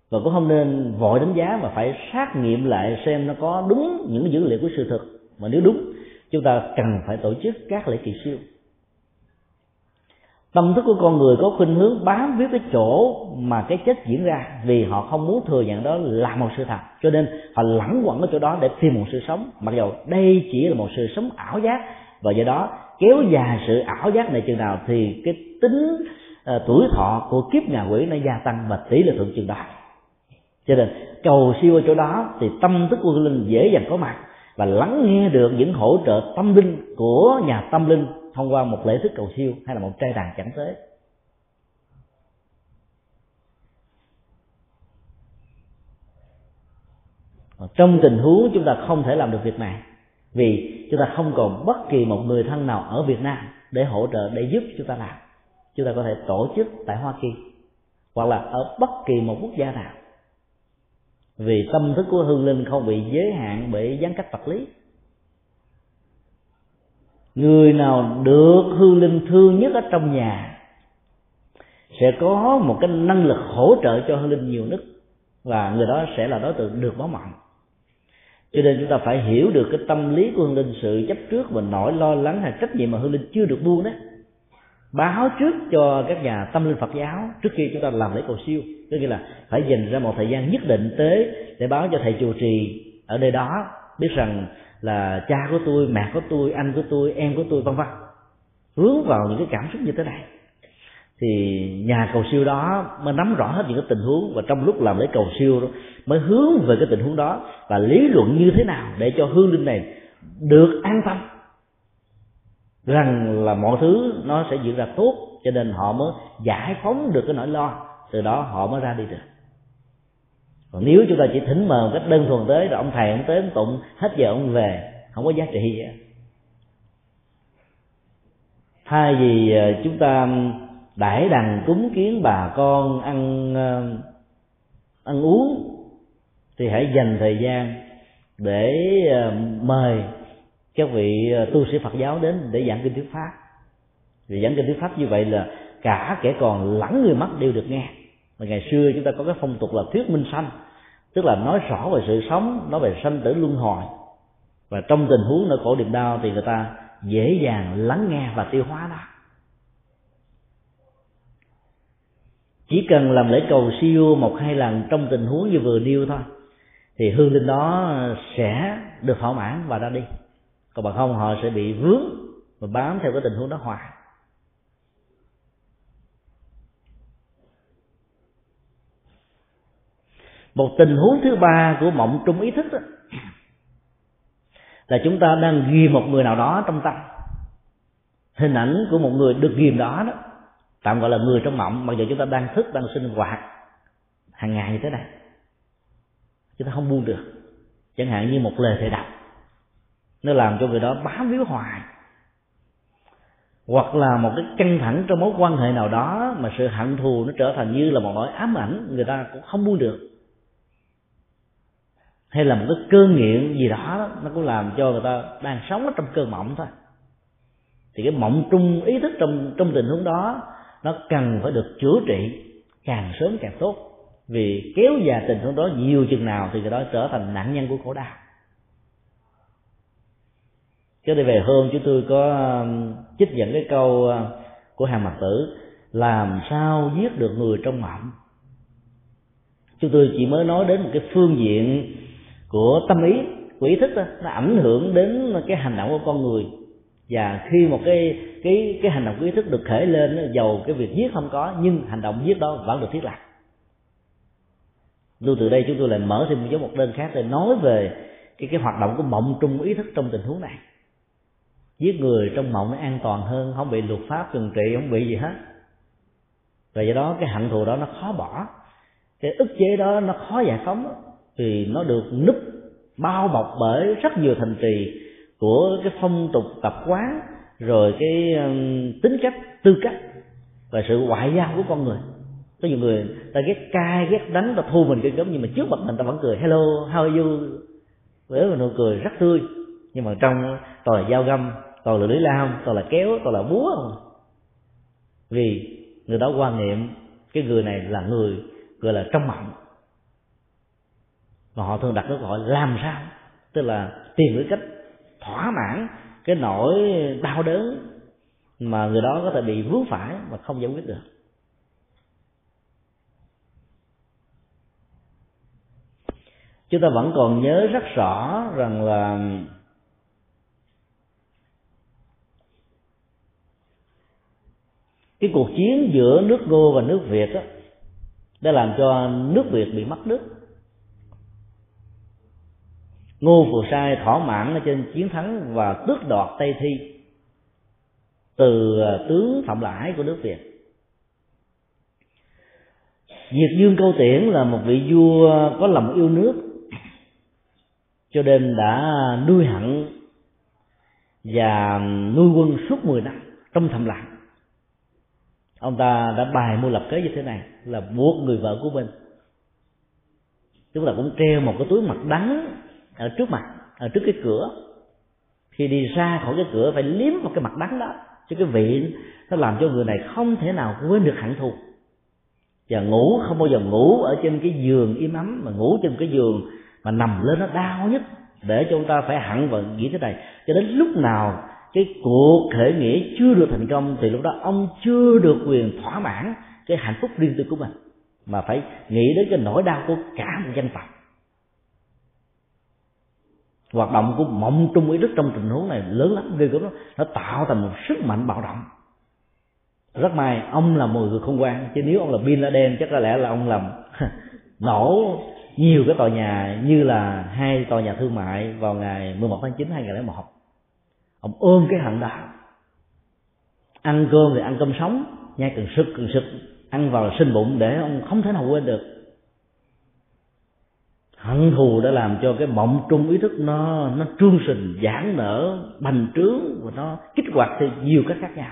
và cũng không nên vội đánh giá mà phải xác nghiệm lại xem nó có đúng những dữ liệu của sự thực mà nếu đúng chúng ta cần phải tổ chức các lễ kỳ siêu. Tâm thức của con người có khuynh hướng bám víu cái chỗ mà cái chết diễn ra vì họ không muốn thừa nhận đó là một sự thật. Cho nên họ lẳng quẩn ở chỗ đó để tìm một sự sống. Mặc dù đây chỉ là một sự sống ảo giác và do đó kéo dài sự ảo giác này chừng nào thì cái tính uh, tuổi thọ của kiếp ngạ quỷ nó gia tăng và tỷ lệ thuận chừng đó cho nên cầu siêu ở chỗ đó thì tâm thức của linh dễ dàng có mặt và lắng nghe được những hỗ trợ tâm linh của nhà tâm linh thông qua một lễ thức cầu siêu hay là một trai đàn chẳng tế trong tình huống chúng ta không thể làm được việc này, vì chúng ta không còn bất kỳ một người thân nào ở Việt Nam để hỗ trợ, để giúp chúng ta làm, chúng ta có thể tổ chức tại Hoa Kỳ hoặc là ở bất kỳ một quốc gia nào vì tâm thức của hương linh không bị giới hạn bởi gián cách vật lý. Người nào được hương linh thương nhất ở trong nhà sẽ có một cái năng lực hỗ trợ cho hương linh nhiều nhất và người đó sẽ là đối tượng được báo mộng cho nên chúng ta phải hiểu được cái tâm lý của hương linh, sự chấp trước và nỗi lo lắng hay trách nhiệm mà hương linh chưa được buông đấy báo trước cho các nhà tâm linh Phật giáo, trước khi chúng ta làm lễ cầu siêu. Tức nghĩa là phải dành ra một thời gian nhất định tới để báo cho thầy chùa trì ở nơi đó, biết rằng là cha của tôi, mẹ của tôi, anh của tôi, em của tôi, vân vân. Hướng vào những cái cảm xúc như thế này. Thì nhà cầu siêu đó mới nắm rõ hết những cái tình huống và trong lúc làm lễ cầu siêu đó mới hướng về cái tình huống đó và lý luận như thế nào để cho hương linh này được an tâm rằng là mọi thứ nó sẽ diễn ra tốt, cho nên họ mới giải phóng được cái nỗi lo, từ đó họ mới ra đi được. Còn nếu chúng ta chỉ thỉnh mờ một cách đơn thuần tới, rồi ông thầy, ông tới ông tụng, hết giờ ông về, không có giá trị gì thay vì ờ, chúng ta đãi đằng cúng kiến bà con ăn ờ, ăn uống, thì hãy dành thời gian để ờ, mời các vị ờ, tu sĩ Phật giáo đến để giảng kinh thuyết pháp. Vì giảng kinh thuyết pháp như vậy là cả kẻ còn lẫn người mất đều được nghe. Mà ngày xưa chúng ta có cái phong tục là thuyết minh sanh, tức là nói rõ về sự sống, nói về sanh tử luân hồi. Và trong tình huống nỗi khổ niềm đau thì người ta dễ dàng lắng nghe và tiêu hóa nó chỉ cần làm lễ cầu siêu một hai lần trong tình huống như vừa nêu thôi, thì hương linh đó sẽ được thỏa mãn và ra đi còn bằng không họ sẽ bị vướng và bám theo cái tình huống đó hoài. Một tình huống thứ ba của mộng trung ý thức đó, là chúng ta đang ghi một người nào đó trong tâm. Hình ảnh của một người được ghiềm đó đó tạm gọi là người trong mộng mặc dù chúng ta đang thức đang sinh hoạt hàng ngày như thế này chúng ta không buông được. Chẳng hạn như một lời thầy đọc nó làm cho người đó bám víu hoài. Hoặc là một cái căng thẳng trong mối quan hệ nào đó mà sự hận thù nó trở thành như là một nỗi ám ảnh, người ta cũng không buông được. Hay là một cái cơn nghiện gì đó nó cũng làm cho người ta đang sống ở trong cơn mộng thôi. Thì cái mộng trung ý thức trong trong tình huống đó, nó cần phải được chữa trị càng sớm càng tốt. Vì kéo dài tình huống đó nhiều chừng nào thì người đó trở thành nạn nhân của khổ đau cái đây về hôm chúng tôi có um, trích dẫn cái câu uh, của hàng mặt tử, làm sao giết được người trong mộng? Chúng tôi chỉ mới nói đến một cái phương diện của tâm ý, của ý thức đó, nó ảnh hưởng đến cái hành động của con người. Và khi một cái cái cái hành động của ý thức được khởi lên dầu cái việc giết không có, nhưng hành động giết đó vẫn được thiết lập. Lưu từ đây chúng tôi lại mở thêm một dấu một đơn khác để nói về cái cái hoạt động của mộng trung ý thức trong tình huống này giết người trong mộng nó an toàn hơn, không bị luật pháp trừng trị, không bị gì hết. Và do đó cái hận thù đó nó khó bỏ. Cái ức chế đó nó khó giải phóng. Vì nó được núp, bao bọc bởi rất nhiều thành trì của cái phong tục tập quán, rồi cái tính cách, tư cách và sự ngoại giao của con người. Có nhiều người ta ghét cay, ghét đánh, ta thu mình cái gấm nhưng mà trước mặt mình ta vẫn cười, hello, how are you? Với một nụ cười rất tươi. Nhưng mà trong toàn giao dao găm toàn là lưỡi lao, toàn là kéo, toàn là búa. Vì người đó quan niệm cái người này là người gọi là trong mộng. Và họ thường đặt câu gọi làm sao? Tức là tìm cái cách thỏa mãn cái nỗi đau đớn mà người đó có thể bị vướng phải mà không giải quyết được. Chúng ta vẫn còn nhớ rất rõ rằng là cái cuộc chiến giữa nước ngô và nước việt đó, đã làm cho nước việt bị mất nước. Ngô phù sai thỏa mãn ở trên chiến thắng và tước đoạt tây thi từ à, tướng phạm lãi của nước việt. Diệt Dương Câu Tiễn là một vị vua có lòng yêu nước cho nên đã nuôi hận và nuôi quân suốt 10 năm trong thầm lặng ông ta đã bài mưu lập kế như thế này, là buộc người vợ của mình. Chúng ta cũng treo một cái túi mặt đắng ở trước mặt, ở trước cái cửa. Khi đi ra khỏi cái cửa phải liếm một cái mặt đắng đó, chứ cái vị nó làm cho người này không thể nào quên được hận thù. Và ngủ, không bao giờ ngủ ở trên cái giường im ấm, mà ngủ trên cái giường mà nằm lên nó đau nhất, để cho chúng ta phải hận và nghĩ thế này. Cho đến lúc nào cái cuộc khởi nghĩa chưa được thành công thì lúc đó ông chưa được quyền thỏa mãn cái hạnh phúc riêng tư của mình, mà phải nghĩ đến cái nỗi đau của cả một dân tộc. Hoạt động của mộng trung ý đức trong tình huống này lớn lắm, ghê gớm nó nó tạo thành một sức mạnh bạo động. Rất may, ông là một người không quan chứ nếu ông là bin laden, chắc có lẽ là ông làm [LAUGHS] nổ nhiều cái tòa nhà như là hai tòa nhà thương mại vào ngày 11 tháng 9 2001 ông ôm cái hận đó ăn cơm thì ăn cơm sống, nhai cần sực cần sực ăn vào là sinh bụng để ông không thể nào quên được. Hận thù đã làm cho cái mộng trung ý thức nó nó trương sình, giãn nở, bành trướng và nó kích hoạt theo nhiều cách khác nhau.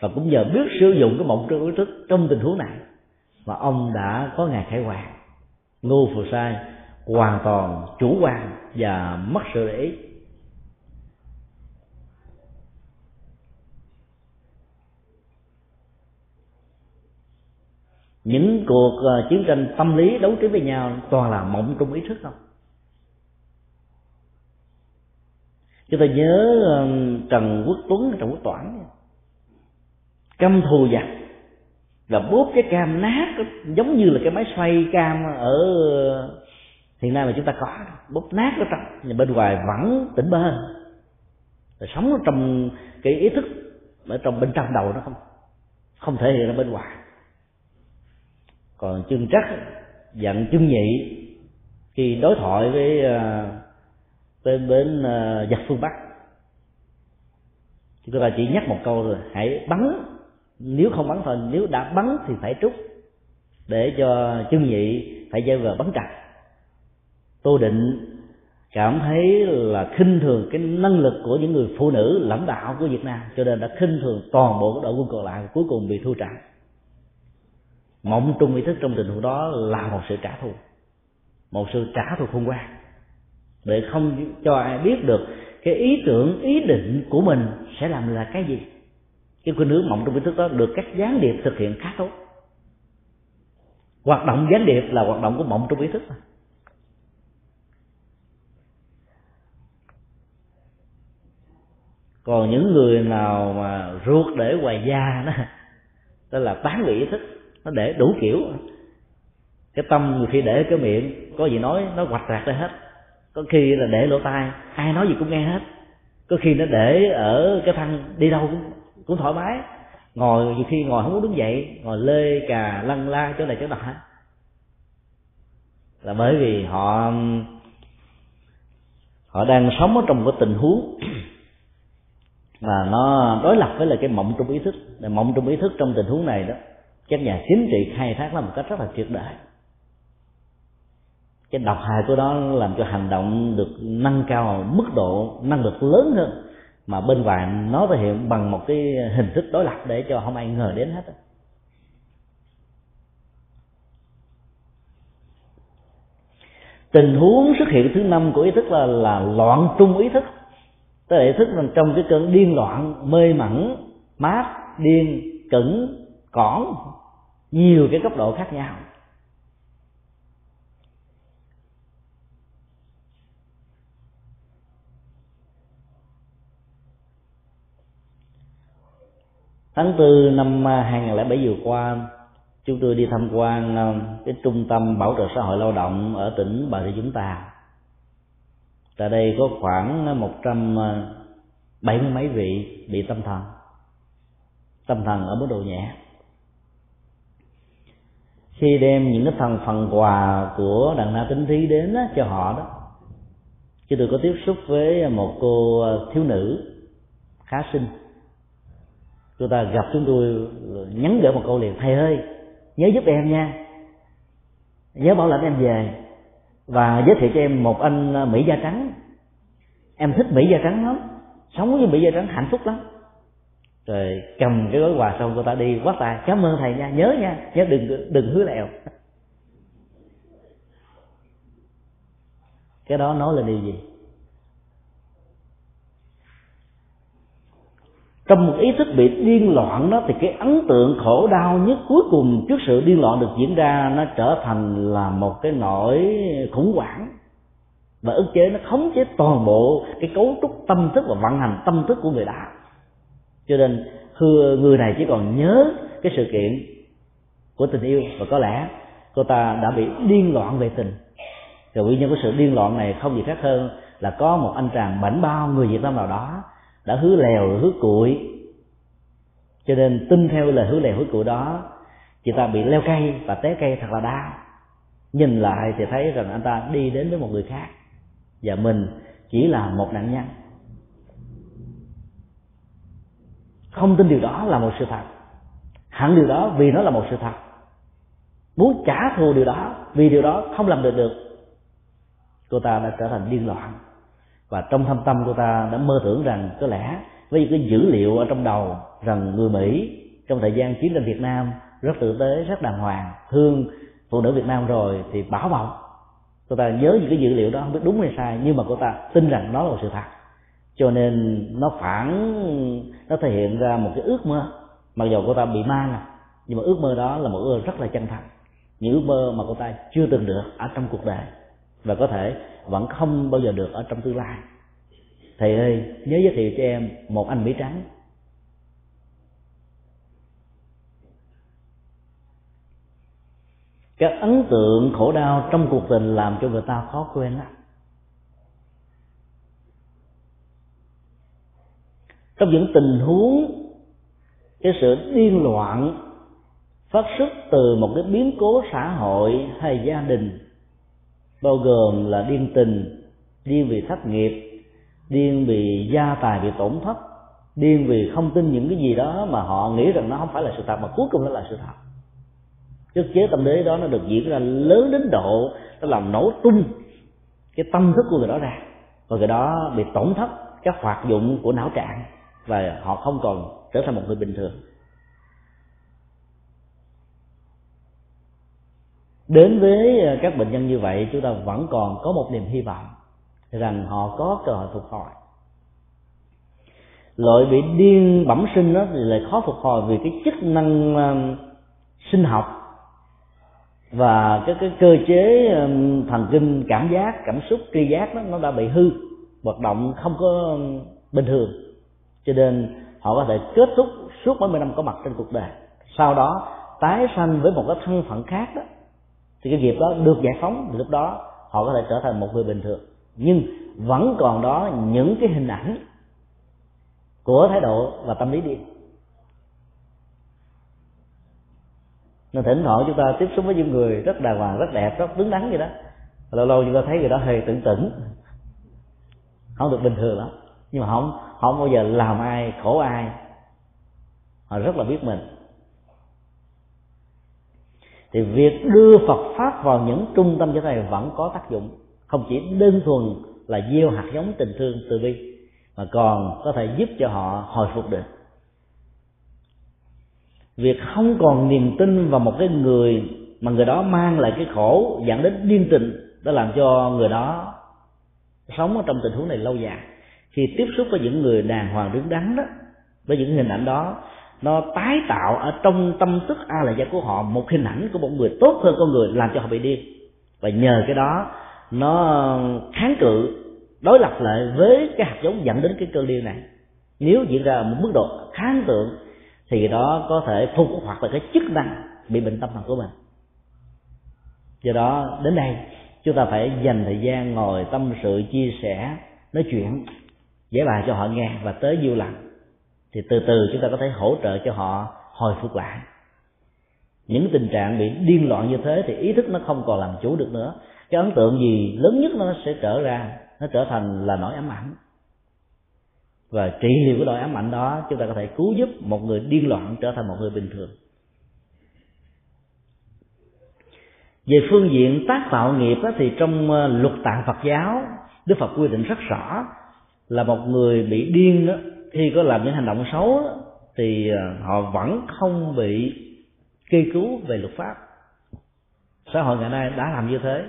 Và cũng nhờ biết sử dụng cái mộng trung ý thức trong tình huống này mà ông đã có ngày khải hoàng. Ngô phù sai hoàn toàn chủ quan và mất sự để ý. Những cuộc ờ, chiến tranh tâm lý đấu trí với nhau toàn là mộng trong ý thức không? Chúng ta nhớ ờ, trần quốc tuấn, trần quốc toản. Căm thù giặc. Và bóp cái cam nát giống như là cái máy xoay cam ở ờ, hiện nay mà chúng ta có. Bóp nát ở trong, nhưng bên ngoài vẫn tỉnh bơ rồi sống trong cái ý thức ở trong bên trong đầu nó không không thể hiện ra bên ngoài còn chân trắc dặn chân nhị, khi đối thoại với ờ, bên bến ờ, giặc phương bắc, chúng ta chỉ nhắc một câu rồi hãy bắn, nếu không bắn thôi, nếu đã bắn thì phải trút, để cho chân nhị phải dây vào bắn chặt tô định cảm thấy là khinh thường cái năng lực của những người phụ nữ lãnh đạo của Việt Nam, cho nên đã khinh thường toàn bộ đội quân còn lại, cuối cùng bị thua trận mộng trung ý thức trong tình huống đó là một sự trả thù. Một sự trả thù khôn ngoan. Để không cho ai biết được cái ý tưởng, ý định của mình sẽ làm là cái gì. Cái khuynh hướng mộng trong ý thức đó được các gián điệp thực hiện khá tốt. Hoạt động gián điệp là hoạt động của mộng trong ý thức còn những người nào mà ruột để ngoài da đó tức là bán vị ý thức nó để đủ kiểu. Cái tâm khi để cái miệng, có gì nói, nó hoạch rạc ra hết. Có khi là để lỗ tai, ai nói gì cũng nghe hết. Có khi nó để ở cái thân, đi đâu cũng cũng thoải mái. Ngồi, nhiều khi ngồi không muốn đứng dậy, ngồi lê cà, lăn la chỗ này chỗ nọ. Là bởi vì họ họ đang sống ở trong cái tình huống mà nó đối lập với là cái mộng trong ý thức. Mộng trong ý thức trong tình huống này đó các nhà chính trị khai thác nó một cách rất là triệt để cái độc hại của đó làm cho hành động được nâng cao mức độ, năng lực lớn hơn, mà bên ngoài nó thể hiện bằng một cái hình thức đối lập để cho không ai ngờ đến hết tình huống xuất hiện thứ năm của ý thức là là loạn trung ý thức. Tức là ý thức trong cái cơn điên loạn, mê mẩn, mát, điên cẩn cỏn nhiều cái cấp độ khác nhau. Tháng tư năm à, 2007 vừa qua, chúng tôi đi tham quan à, cái trung tâm bảo trợ xã hội lao động ở tỉnh bà rịa vũng tàu. Tại đây có khoảng à, một trăm bảy mươi mấy vị bị tâm thần. Tâm thần ở mức độ nhẹ khi đem những cái phần phần quà của đàn na tính thí đến đó, cho họ đó. Chứ tôi có tiếp xúc với một cô thiếu nữ khá xinh. Cô ta gặp chúng tôi nhắn gửi một câu liền thầy ơi nhớ giúp em nha. Nhớ bảo lãnh em về và giới thiệu cho em một anh mỹ da trắng. Em thích mỹ da trắng lắm sống với mỹ da trắng hạnh phúc lắm rồi cầm cái gói quà xong cô ta đi, quát tay, cảm ơn thầy nha, nhớ nha, nhớ đừng đừng hứa lẹo. [LAUGHS] Cái đó nói là điều gì? Trong một ý thức bị điên loạn đó, thì cái ấn tượng khổ đau nhất cuối cùng trước sự điên loạn được diễn ra, nó trở thành là một cái nỗi khủng hoảng. Và ức chế nó khống chế toàn bộ cái cấu trúc tâm thức và vận hành tâm thức của người đạo cho nên người này chỉ còn nhớ cái sự kiện của tình yêu và có lẽ cô ta đã bị điên loạn về tình. Rồi nguyên nhân của sự điên loạn này không gì khác hơn là có một anh chàng bảnh bao người việt nam nào đó đã hứa lèo, hứa cuội. Cho nên tin theo lời hứa lèo, hứa cuội đó, chị ta bị leo cây và té cây thật là đau nhìn lại thì thấy rằng anh ta đi đến với một người khác và mình chỉ là một nạn nhân. Không tin điều đó là một sự thật. Hẳn điều đó vì nó là một sự thật. Muốn trả thù điều đó vì điều đó không làm được được, cô ta đã trở thành điên loạn. Và trong thâm tâm cô ta đã mơ tưởng rằng có lẽ với cái dữ liệu ở trong đầu rằng người mỹ trong thời gian chiến tranh việt nam rất tử tế, rất đàng hoàng, thương phụ nữ việt nam rồi thì bảo bọc. Cô ta nhớ những cái dữ liệu đó không biết đúng hay sai, nhưng mà cô ta tin rằng nó là một sự thật cho nên nó phản, nó thể hiện ra một cái ước mơ. Mặc dù cô ta bị ma nè, nhưng mà ước mơ đó là một ước mơ rất là chân thành. Những ước mơ mà cô ta chưa từng được ở trong cuộc đời và có thể vẫn không bao giờ được ở trong tương lai. Thầy ơi, nhớ giới thiệu cho em một anh mỹ trắng các ấn tượng khổ đau trong cuộc tình làm cho người ta khó quên lắm trong những tình huống, cái sự điên loạn phát xuất từ một cái biến cố xã hội hay gia đình, bao gồm là điên tình, điên vì thất nghiệp, điên vì gia tài bị tổn thất, điên vì không tin những cái gì đó mà họ nghĩ rằng nó không phải là sự thật mà cuối cùng nó là sự thật. Chất chế tâm đế đó nó được diễn ra lớn đến độ nó làm nổ tung cái tâm thức của người đó ra, và người đó bị tổn thất các hoạt dụng của não trạng và họ không còn trở thành một người bình thường. Đến với à, các bệnh nhân như vậy, chúng ta vẫn còn có một niềm hy vọng rằng họ có cơ hội phục hồi. Loại bị điên bẩm sinh đó thì lại khó phục hồi vì cái chức năng à, sinh học và cái cái cơ chế à, thần kinh, cảm giác, cảm xúc, tri giác đó, nó đã bị hư, hoạt động không có bình thường cho nên họ có thể kết thúc suốt mấy mươi năm có mặt trên cuộc đời. Sau đó tái sanh với một cái thân phận khác đó thì cái nghiệp đó được giải phóng. Thì lúc đó họ có thể trở thành một người bình thường. Nhưng vẫn còn đó những cái hình ảnh của thái độ và tâm lý điên nên thỉnh thoảng chúng ta tiếp xúc với những người rất đàng hoàng rất đẹp rất đứng đắn gì đó. Lâu lâu chúng ta thấy người đó hơi tưởng tỉnh, không được bình thường lắm nhưng mà không không bao giờ làm ai, khổ ai. Họ rất là biết mình. Thì việc đưa Phật pháp vào những trung tâm như thế này vẫn có tác dụng. Không chỉ đơn thuần là gieo hạt giống tình thương từ bi, mà còn có thể giúp cho họ hồi phục được. Việc không còn niềm tin vào một cái người mà người đó mang lại cái khổ, dẫn đến điên tình đã làm cho người đó sống ở trong tình huống này lâu dài khi tiếp xúc với những người đàng hoàng đứng đắn đó, với những hình ảnh đó, nó tái tạo ở trong tâm thức a la gia của họ một hình ảnh của một người tốt hơn con người, làm cho họ bị điên. Và nhờ cái đó, nó kháng cự, đối lập lại với cái hạt giống dẫn đến cái cơn điên này. Nếu diễn ra một mức độ kháng tượng thì đó có thể phục hoặc là cái chức năng bị bệnh tâm thần của mình. Do đó, đến đây, chúng ta phải dành thời gian ngồi tâm sự, chia sẻ, nói chuyện giải bài cho họ nghe và tới nhiều lần thì từ từ chúng ta có thể hỗ trợ cho họ hồi phục lại. Những tình trạng bị điên loạn như thế thì ý thức nó không còn làm chủ được nữa. Cái ấn tượng gì lớn nhất nó sẽ trở ra nó trở thành là nỗi ám ảnh. Và trị liệu cái nỗi ám ảnh đó chúng ta có thể cứu giúp một người điên loạn trở thành một người bình thường. Về phương diện tác tạo nghiệp đó, thì trong ờ, luật tạng Phật giáo Đức Phật quy định rất rõ là một người bị điên đó khi có làm những hành động xấu đó, thì ờ, họ vẫn không bị kê cứu về luật pháp. Xã hội ngày nay đã làm như thế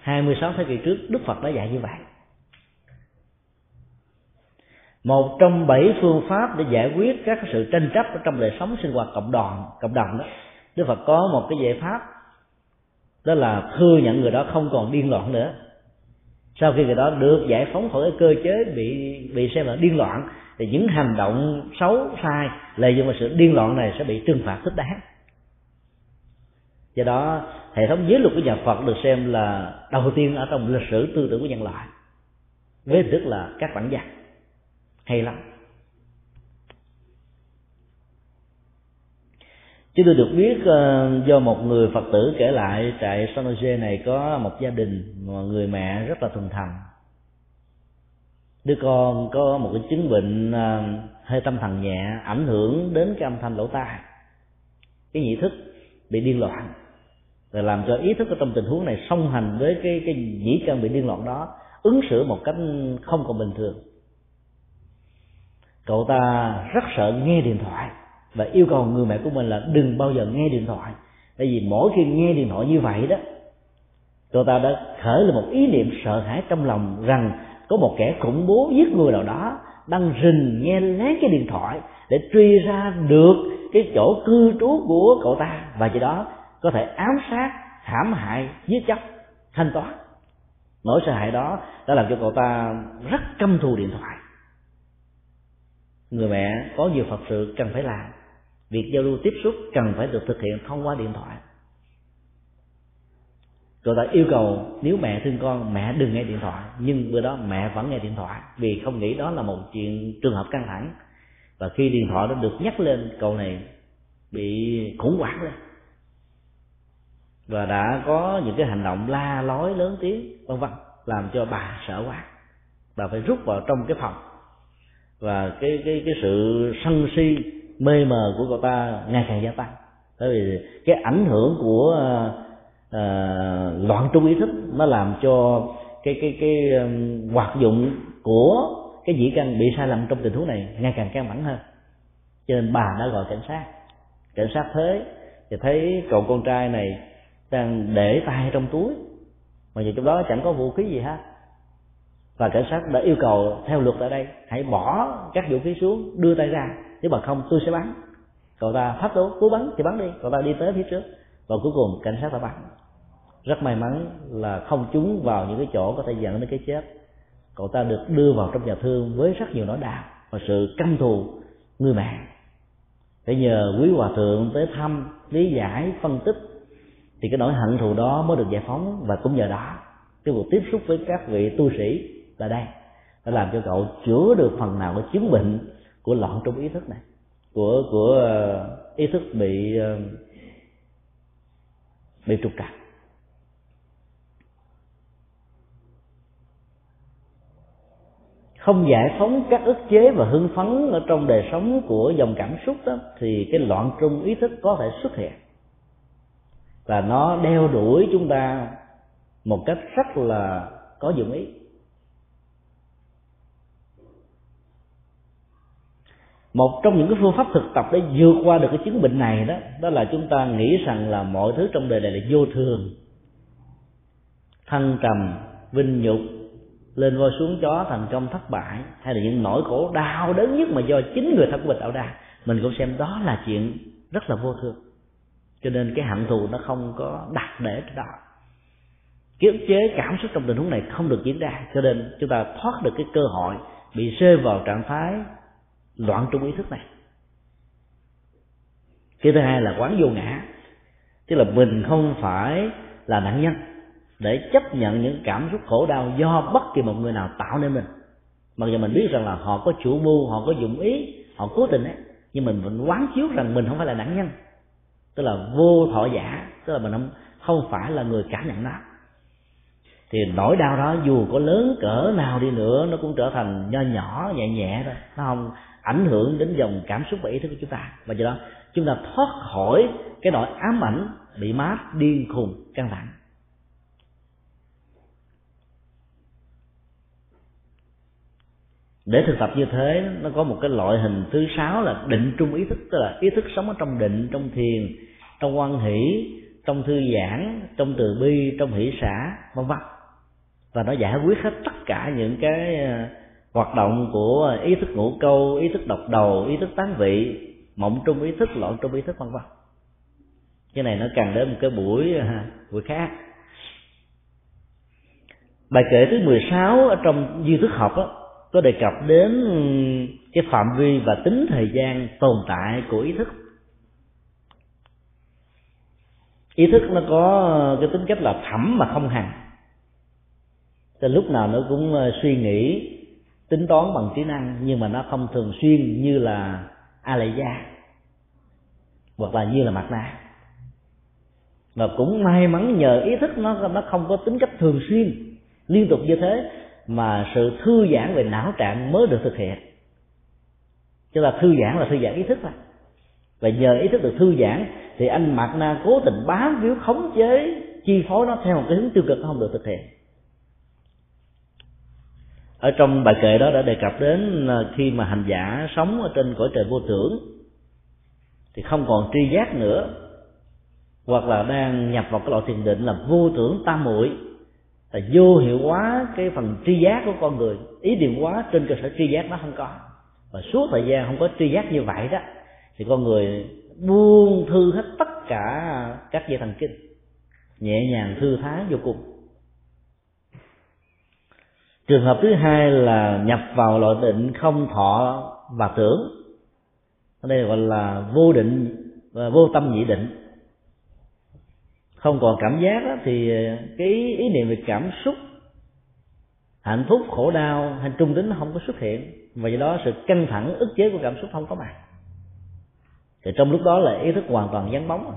26 thế kỷ trước Đức Phật đã dạy như vậy. Một trong bảy phương pháp để giải quyết các sự tranh chấp trong đời sống sinh hoạt cộng đoàn cộng đồng đó Đức Phật có một cái giải pháp đó là thừa nhận người đó không còn điên loạn nữa sau khi người đó được giải phóng khỏi cái cơ chế bị bị xem là điên loạn, thì những hành động xấu, sai, lợi dụng vào sự điên loạn này sẽ bị trừng phạt thích đáng. Do đó, hệ thống giới luật của nhà Phật được xem là đầu tiên ở trong lịch sử tư tưởng của nhân loại, với hình thức là các bản văn. Hay lắm. Chúng tôi được biết uh, do một người phật tử kể lại tại San Jose này có một gia đình mà người mẹ rất là thuần thần đứa con có một cái chứng bệnh uh, hơi tâm thần nhẹ ảnh hưởng đến cái âm thanh lỗ tai cái nhị thức bị điên loạn và làm cho ý thức ở trong tình huống này song hành với cái cái nhĩ căn bị điên loạn đó ứng xử một cách không còn bình thường. Cậu ta rất sợ nghe điện thoại và yêu cầu người mẹ của mình là đừng bao giờ nghe điện thoại. Tại vì mỗi khi nghe điện thoại như vậy đó, cô ta đã khởi lên một ý niệm sợ hãi trong lòng rằng có một kẻ khủng bố giết người nào đó đang rình nghe lén cái điện thoại để truy ra được cái chỗ cư trú của cậu ta. Và do đó, có thể ám sát hãm hại, giết chóc, thanh toán. Nỗi sợ hãi đó đã làm cho cậu ta rất căm thù điện thoại. Người mẹ có nhiều phật sự cần phải làm việc giao lưu tiếp xúc cần phải được thực hiện thông qua điện thoại. Cậu ta yêu cầu nếu mẹ thương con, mẹ đừng nghe điện thoại. Nhưng bữa đó mẹ vẫn nghe điện thoại vì không nghĩ đó là một chuyện trường hợp căng thẳng. Và khi điện thoại đã được nhắc lên, cậu này bị khủng hoảng lên. Và đã có những cái hành động la lối lớn tiếng, vân vân, làm cho bà sợ quá. Bà phải rút vào trong cái phòng. Và cái cái cái sự sân si mê mờ của cậu ta ngày càng gia tăng. Bởi vì cái ảnh hưởng của uh, loạn trung ý thức nó làm cho cái cái cái um, hoạt dụng của cái dĩ căn bị sai lầm trong tình huống này ngày càng căng thẳng hơn. Cho nên bà đã gọi cảnh sát. Cảnh sát thế thì thấy cậu con trai này đang để tay trong túi. Mà giờ trong đó chẳng có vũ khí gì hết. Và cảnh sát đã yêu cầu theo luật tại đây hãy bỏ các vũ khí xuống đưa tay ra nếu mà không tôi sẽ bắn cậu ta phát đố, cố bắn thì bắn đi. Cậu ta đi tới phía trước. Và cuối cùng cảnh sát đã bắn rất may mắn là không trúng vào những cái chỗ có thể dẫn đến cái chết. Cậu ta được đưa vào trong nhà thương với rất nhiều nỗi đau và sự căm thù người mẹ. Để nhờ quý hòa thượng tới thăm lý giải phân tích thì cái nỗi hận thù đó mới được giải phóng. Và cũng nhờ đó cái cuộc tiếp xúc với các vị tu sĩ là đây đã làm cho cậu chữa được phần nào cái chứng bệnh của loạn trong ý thức này, của của ờ, ý thức bị ờ, bị trục trặc. Không giải phóng các ức chế và hưng phấn ở trong đời sống của dòng cảm xúc đó, thì cái loạn trung ý thức có thể xuất hiện. Và nó đeo đuổi chúng ta một cách rất là có dụng ý. Một trong những cái phương pháp thực tập để vượt qua được cái chứng bệnh này đó đó là chúng ta nghĩ rằng là mọi thứ trong đời này là vô thường. Thăng trầm, vinh nhục, lên voi xuống chó thành công thất bại, hay là những nỗi khổ đau đớn nhất mà do chính người thân của mình tạo ra, mình cũng xem đó là chuyện rất là vô thường. Cho nên cái hận thù nó không có đặt để đó. Cái chế cảm xúc trong tình huống này không được diễn ra, cho nên chúng ta thoát được cái cơ hội bị rơi vào trạng thái loạn trung ý thức này. Cái thứ hai là quán vô ngã. Tức là mình không phải là nạn nhân. Để chấp nhận những cảm xúc khổ đau do bất kỳ một người nào tạo nên mình. Mặc dù mình biết rằng là họ có chủ mưu, họ có dụng ý, họ cố tình ấy, nhưng mình vẫn quán chiếu rằng mình không phải là nạn nhân. Tức là vô thọ giả. Tức là mình không không phải là người cảm nhận nó. Thì nỗi đau đó dù có lớn cỡ nào đi nữa, nó cũng trở thành nho nhỏ, nhẹ nhẹ thôi. Nó không ảnh hưởng đến dòng cảm xúc và ý thức của chúng ta. Và do đó, chúng ta thoát khỏi cái nỗi ám ảnh bị mát điên khùng, căng thẳng. Để thực tập như thế, nó có một cái loại hình thứ sáu là định trung ý thức, tức là ý thức sống ở trong định, trong thiền, trong quan hỷ, trong thư giãn, trong từ bi, trong hỷ xã, vân vân. Và nó giải quyết hết tất cả những cái hoạt động của ý thức ngũ câu ý thức độc đầu ý thức tán vị mộng trung ý thức loạn trung ý thức vân vân. Cái này nó cần đến một cái buổi à, buổi khác. Bài kể thứ 16 ở trong duy thức học đó, có đề cập đến ừ, cái phạm vi và tính thời gian tồn tại của ý thức. Ý thức nó có cái tính cách là thẩm mà không hằng từ lúc nào nó cũng ờ, suy nghĩ tính toán bằng trí năng nhưng mà nó không thường xuyên như là a lệ gia hoặc là như là mặt nạ. Và cũng may mắn nhờ ý thức nó nó không có tính cách thường xuyên, liên tục như thế, mà sự thư giãn về não trạng mới được thực hiện. Chứ là thư giãn là thư giãn ý thức thôi. Và nhờ ý thức được thư giãn, thì anh mặt na cố tình bám víu khống chế chi phối nó theo một cái hướng tiêu cực không được thực hiện ở trong bài kệ đó đã đề cập đến à, khi mà hành giả sống ở trên cõi trời vô tưởng thì không còn tri giác nữa, hoặc là đang nhập vào cái loại thiền định là vô tưởng tam muội, là vô hiệu hóa cái phần tri giác của con người. Ý niệm hóa trên cơ sở tri giác nó không có. Và suốt thời gian không có tri giác như vậy đó, thì con người buông thư hết tất cả các dây thần kinh, nhẹ nhàng thư thái vô cùng trường hợp thứ hai là nhập vào loại định không thọ và tưởng. Ở đây gọi là vô định và vô tâm nhị định. Không còn cảm giác đó, thì cái ý niệm về cảm xúc hạnh phúc khổ đau hay trung tính không có xuất hiện. Và do đó sự căng thẳng ức chế của cảm xúc không có mặt. Thì trong lúc đó là ý thức hoàn toàn vắng bóng.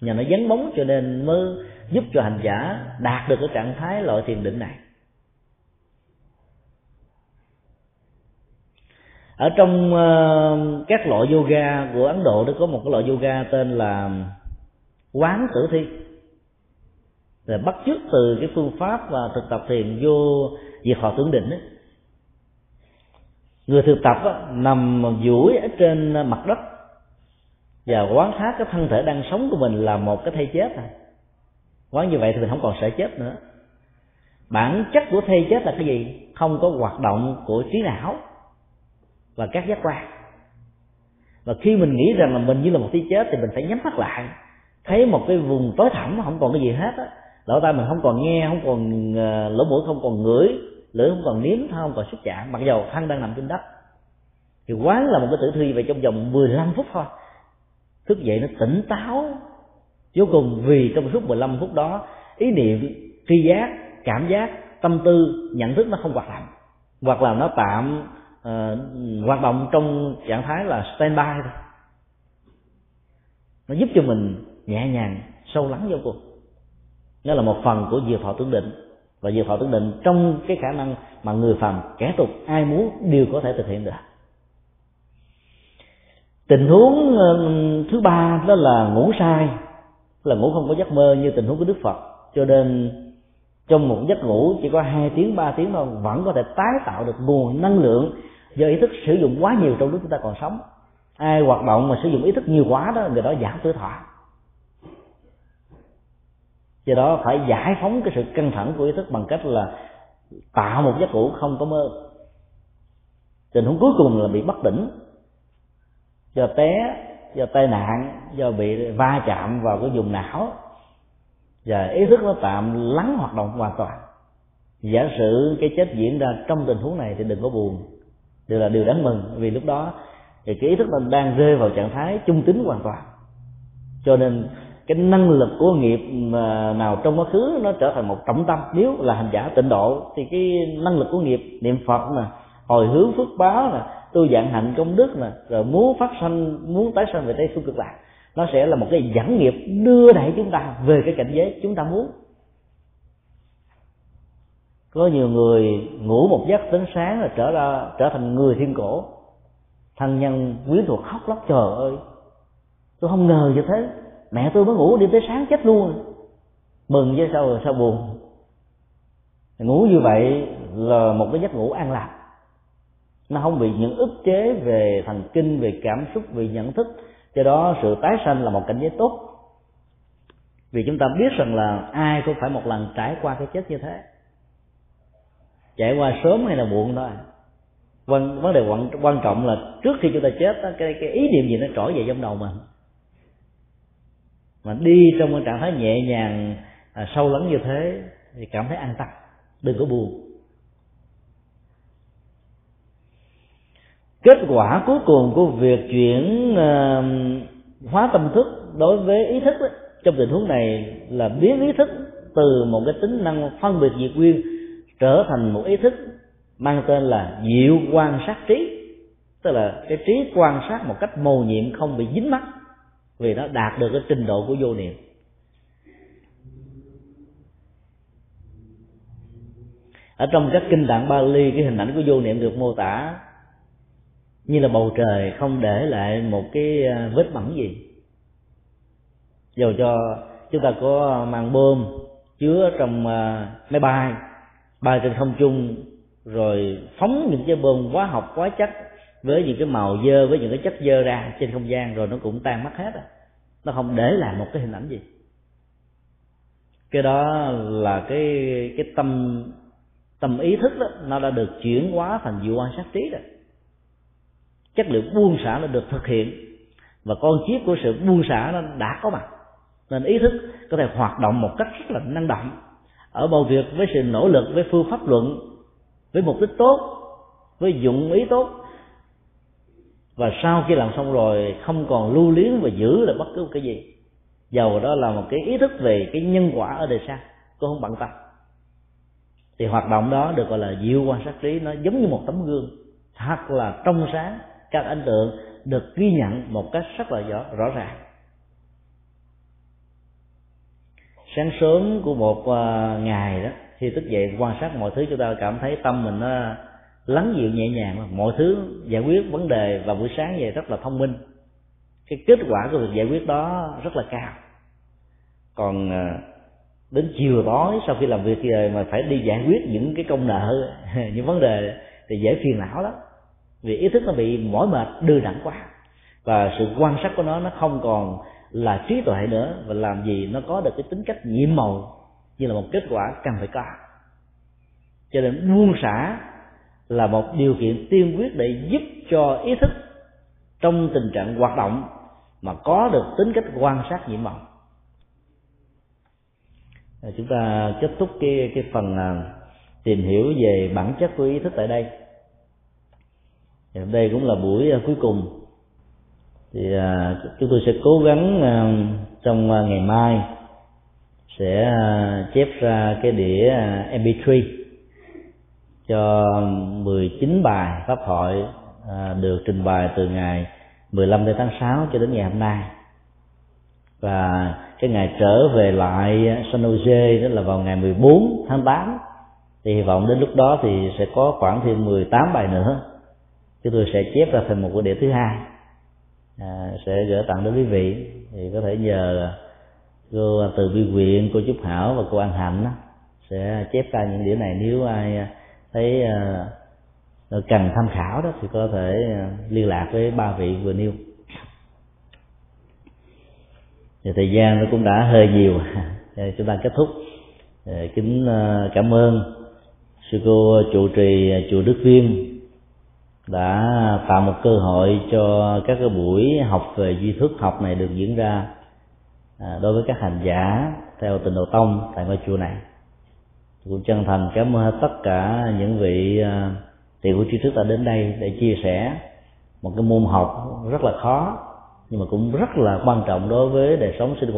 Nhờ nó vắng bóng cho nên mới giúp cho hành giả đạt được cái trạng thái loại thiền định này. Ở trong uh, các loại yoga của ấn độ nó có một cái loại yoga tên là quán tử thi. Là bắt chước từ cái phương pháp và thực tập thiền vô diệt họ tưởng định ấy. người thực tập á, nằm duỗi ở trên mặt đất và quán sát cái thân thể đang sống của mình là một cái thây chết à quán như vậy thì mình không còn sợ chết nữa. Bản chất của thây chết là cái gì? Không có hoạt động của trí não và các giác quan. Và khi mình nghĩ rằng là mình như là một thây chết thì mình phải nhắm mắt lại. Thấy một cái vùng tối thẳm không còn cái gì hết á. Lỗ tai mình không còn nghe, không còn ờ, lỗ mũi không còn ngửi, lưỡi không còn nếm không còn xúc chạm. Mặc dầu thân đang nằm trên đất. Thì quán là một cái tử thi về trong vòng 15 phút thôi. Thức dậy nó tỉnh táo vô cùng vì trong suốt 15 phút đó, ý niệm, tri giác, cảm giác, tâm tư, nhận thức nó không hoạt động. Hoặc là nó tạm uh, hoạt động trong trạng thái là standby thôi. Nó giúp cho mình nhẹ nhàng sâu lắng vô cùng. Đó là một phần của diệt thọ tưởng định. Và diệt thọ tưởng định trong cái khả năng mà người phàm kẻ tục ai muốn đều có thể thực hiện được. Tình huống ờ, thứ ba đó là ngủ sai. Là ngủ không có giấc mơ như tình huống của đức phật. Cho nên trong một giấc ngủ chỉ có hai tiếng, ba tiếng thôi, vẫn có thể tái tạo được nguồn năng lượng do ý thức sử dụng quá nhiều trong lúc chúng ta còn sống. Ai hoạt động mà sử dụng ý thức nhiều quá đó, người đó giảm tuổi thọ. Do đó phải giải phóng cái sự căng thẳng của ý thức bằng cách là tạo một giấc ngủ không có mơ. Tình huống cuối cùng là bị bất tỉnh. Do té, do tai nạn, do bị va chạm vào cái vùng não và ý thức nó tạm lắng hoạt động hoàn toàn. Giả sử cái chết diễn ra trong tình huống này thì đừng có buồn. Điều là điều đáng mừng, vì lúc đó thì cái ý thức mình đang rơi vào trạng thái trung tính hoàn toàn. Cho nên cái năng lực của nghiệp mà nào trong quá khứ nó trở thành một trọng tâm. Nếu là hành giả tịnh độ thì cái năng lực của nghiệp, niệm phật nè, hồi hướng phước báo nè, tu dạng hạnh công đức nè, rồi muốn phát sanh, muốn tái sanh về tây phương cực lạc nó sẽ là một cái dẫn nghiệp đưa đẩy chúng ta về cái cảnh giới chúng ta muốn. Có nhiều người ngủ một giấc đến sáng là trở ra, trở thành người thiên cổ. Thân nhân quyến thuộc khóc lóc, trời ơi, tôi không ngờ như thế. Mẹ tôi mới ngủ đi tới sáng chết luôn. Mừng với sao rồi sao buồn. Ngủ như vậy là một cái giấc ngủ an lạc. Nó không bị những ức chế về thần kinh, về cảm xúc, về nhận thức do đó sự tái sanh là một cảnh giới tốt. Vì chúng ta biết rằng là ai cũng phải một lần trải qua cái chết như thế. Trải qua sớm hay là muộn thôi. Vấn vấn đề quan quan trọng là trước khi chúng ta chết cái cái ý niệm gì nó trỗi về trong đầu mình. Mà đi trong cái trạng thái nhẹ nhàng à, sâu lắng như thế thì cảm thấy an tâm đừng có buồn. Kết quả cuối cùng của việc chuyển uh, hóa tâm thức đối với ý thức đó, trong tình huống này là biến ý thức từ một cái tính năng phân biệt diệt nguyên trở thành một ý thức mang tên là diệu quan sát trí. Tức là cái trí quan sát một cách mầu nhiệm không bị dính mắt vì nó đạt được cái trình độ của vô niệm. Ở trong các kinh tạng Bali cái hình ảnh của vô niệm được mô tả như là bầu trời không để lại một cái à, vết bẩn gì. Dầu cho chúng ta có mang bơm chứa trong à, máy bay bay trên không trung, rồi phóng những cái bơm hóa học, hóa chất với những cái màu dơ, với những cái chất dơ ra trên không gian rồi nó cũng tan mất hết à. Nó không để lại một cái hình ảnh gì. Cái đó là cái cái tâm tâm ý thức đó, nó đã được chuyển hóa thành vụ quan sát trí rồi chất liệu buông xả nó được thực hiện. Và con chip của sự buông xả nó đã có mặt. Nên ý thức có thể hoạt động một cách rất là năng động. Ở bầu việc với sự nỗ lực, với phương pháp luận, với mục đích tốt, với dụng ý tốt. Và sau khi làm xong rồi, không còn lưu luyến và giữ là bất cứ một cái gì. Dầu đó là một cái ý thức về cái nhân quả ở đời sau tôi không bận tâm. Thì hoạt động đó được gọi là diệu quan sát trí, nó giống như một tấm gương, thật là trong sáng các ấn tượng được ghi nhận một cách rất là rõ, rõ ràng. Sáng sớm của một à, ngày đó khi thức dậy quan sát mọi thứ chúng ta cảm thấy tâm mình nó lắng dịu nhẹ nhàng mọi thứ giải quyết vấn đề vào buổi sáng về rất là thông minh. Cái kết quả của việc giải quyết đó rất là cao. Còn à, đến chiều tối sau khi làm việc rồi mà phải đi giải quyết những cái công nợ [LAUGHS] những vấn đề thì dễ phiền não lắm vì ý thức nó bị mỏi mệt, đưa đẳng quá. Và sự quan sát của nó nó không còn là trí tuệ nữa. Và làm gì nó có được cái tính cách nhiệm màu như là một kết quả cần phải có. Cho nên buông xả là một điều kiện tiên quyết để giúp cho ý thức trong tình trạng hoạt động mà có được tính cách quan sát nhiệm màu. Chúng ta kết thúc cái cái phần à, tìm hiểu về bản chất của ý thức tại đây hôm đây cũng là buổi à, cuối cùng. Thì à, chúng tôi sẽ cố gắng à, trong ngày mai sẽ chép ra cái đĩa MP3 cho 19 bài pháp hội được trình bày từ ngày 15 tháng 6 cho đến ngày hôm nay. Và cái ngày trở về lại San Jose đó là vào ngày 14 tháng 8 thì hy vọng đến lúc đó thì sẽ có khoảng thêm 18 bài nữa chúng tôi sẽ chép ra thành một cái đĩa thứ hai. À, sẽ gửi tặng đến quý vị. Thì có thể nhờ cô từ bi quyện cô trúc hảo và cô an hạnh đó, sẽ chép ra những đĩa này. Nếu ai thấy uh, cần tham khảo đó thì có thể à, liên lạc với ba vị vừa nêu. Thì thời gian nó cũng đã hơi nhiều. [LAUGHS] Chúng ta kết thúc. Ờ, kính à, cảm ơn sư cô trụ trì chùa Đức Viên đã tạo một cơ hội cho các cái buổi học về duy thức học này được diễn ra à, đối với các hành giả theo tình độ tông tại ngôi chùa này. Cũng chân thành cảm ơn tất cả những vị à, tiền của tri thức đã đến đây để chia sẻ một cái môn học rất là khó nhưng mà cũng rất là quan trọng đối với đời sống sinh hoạt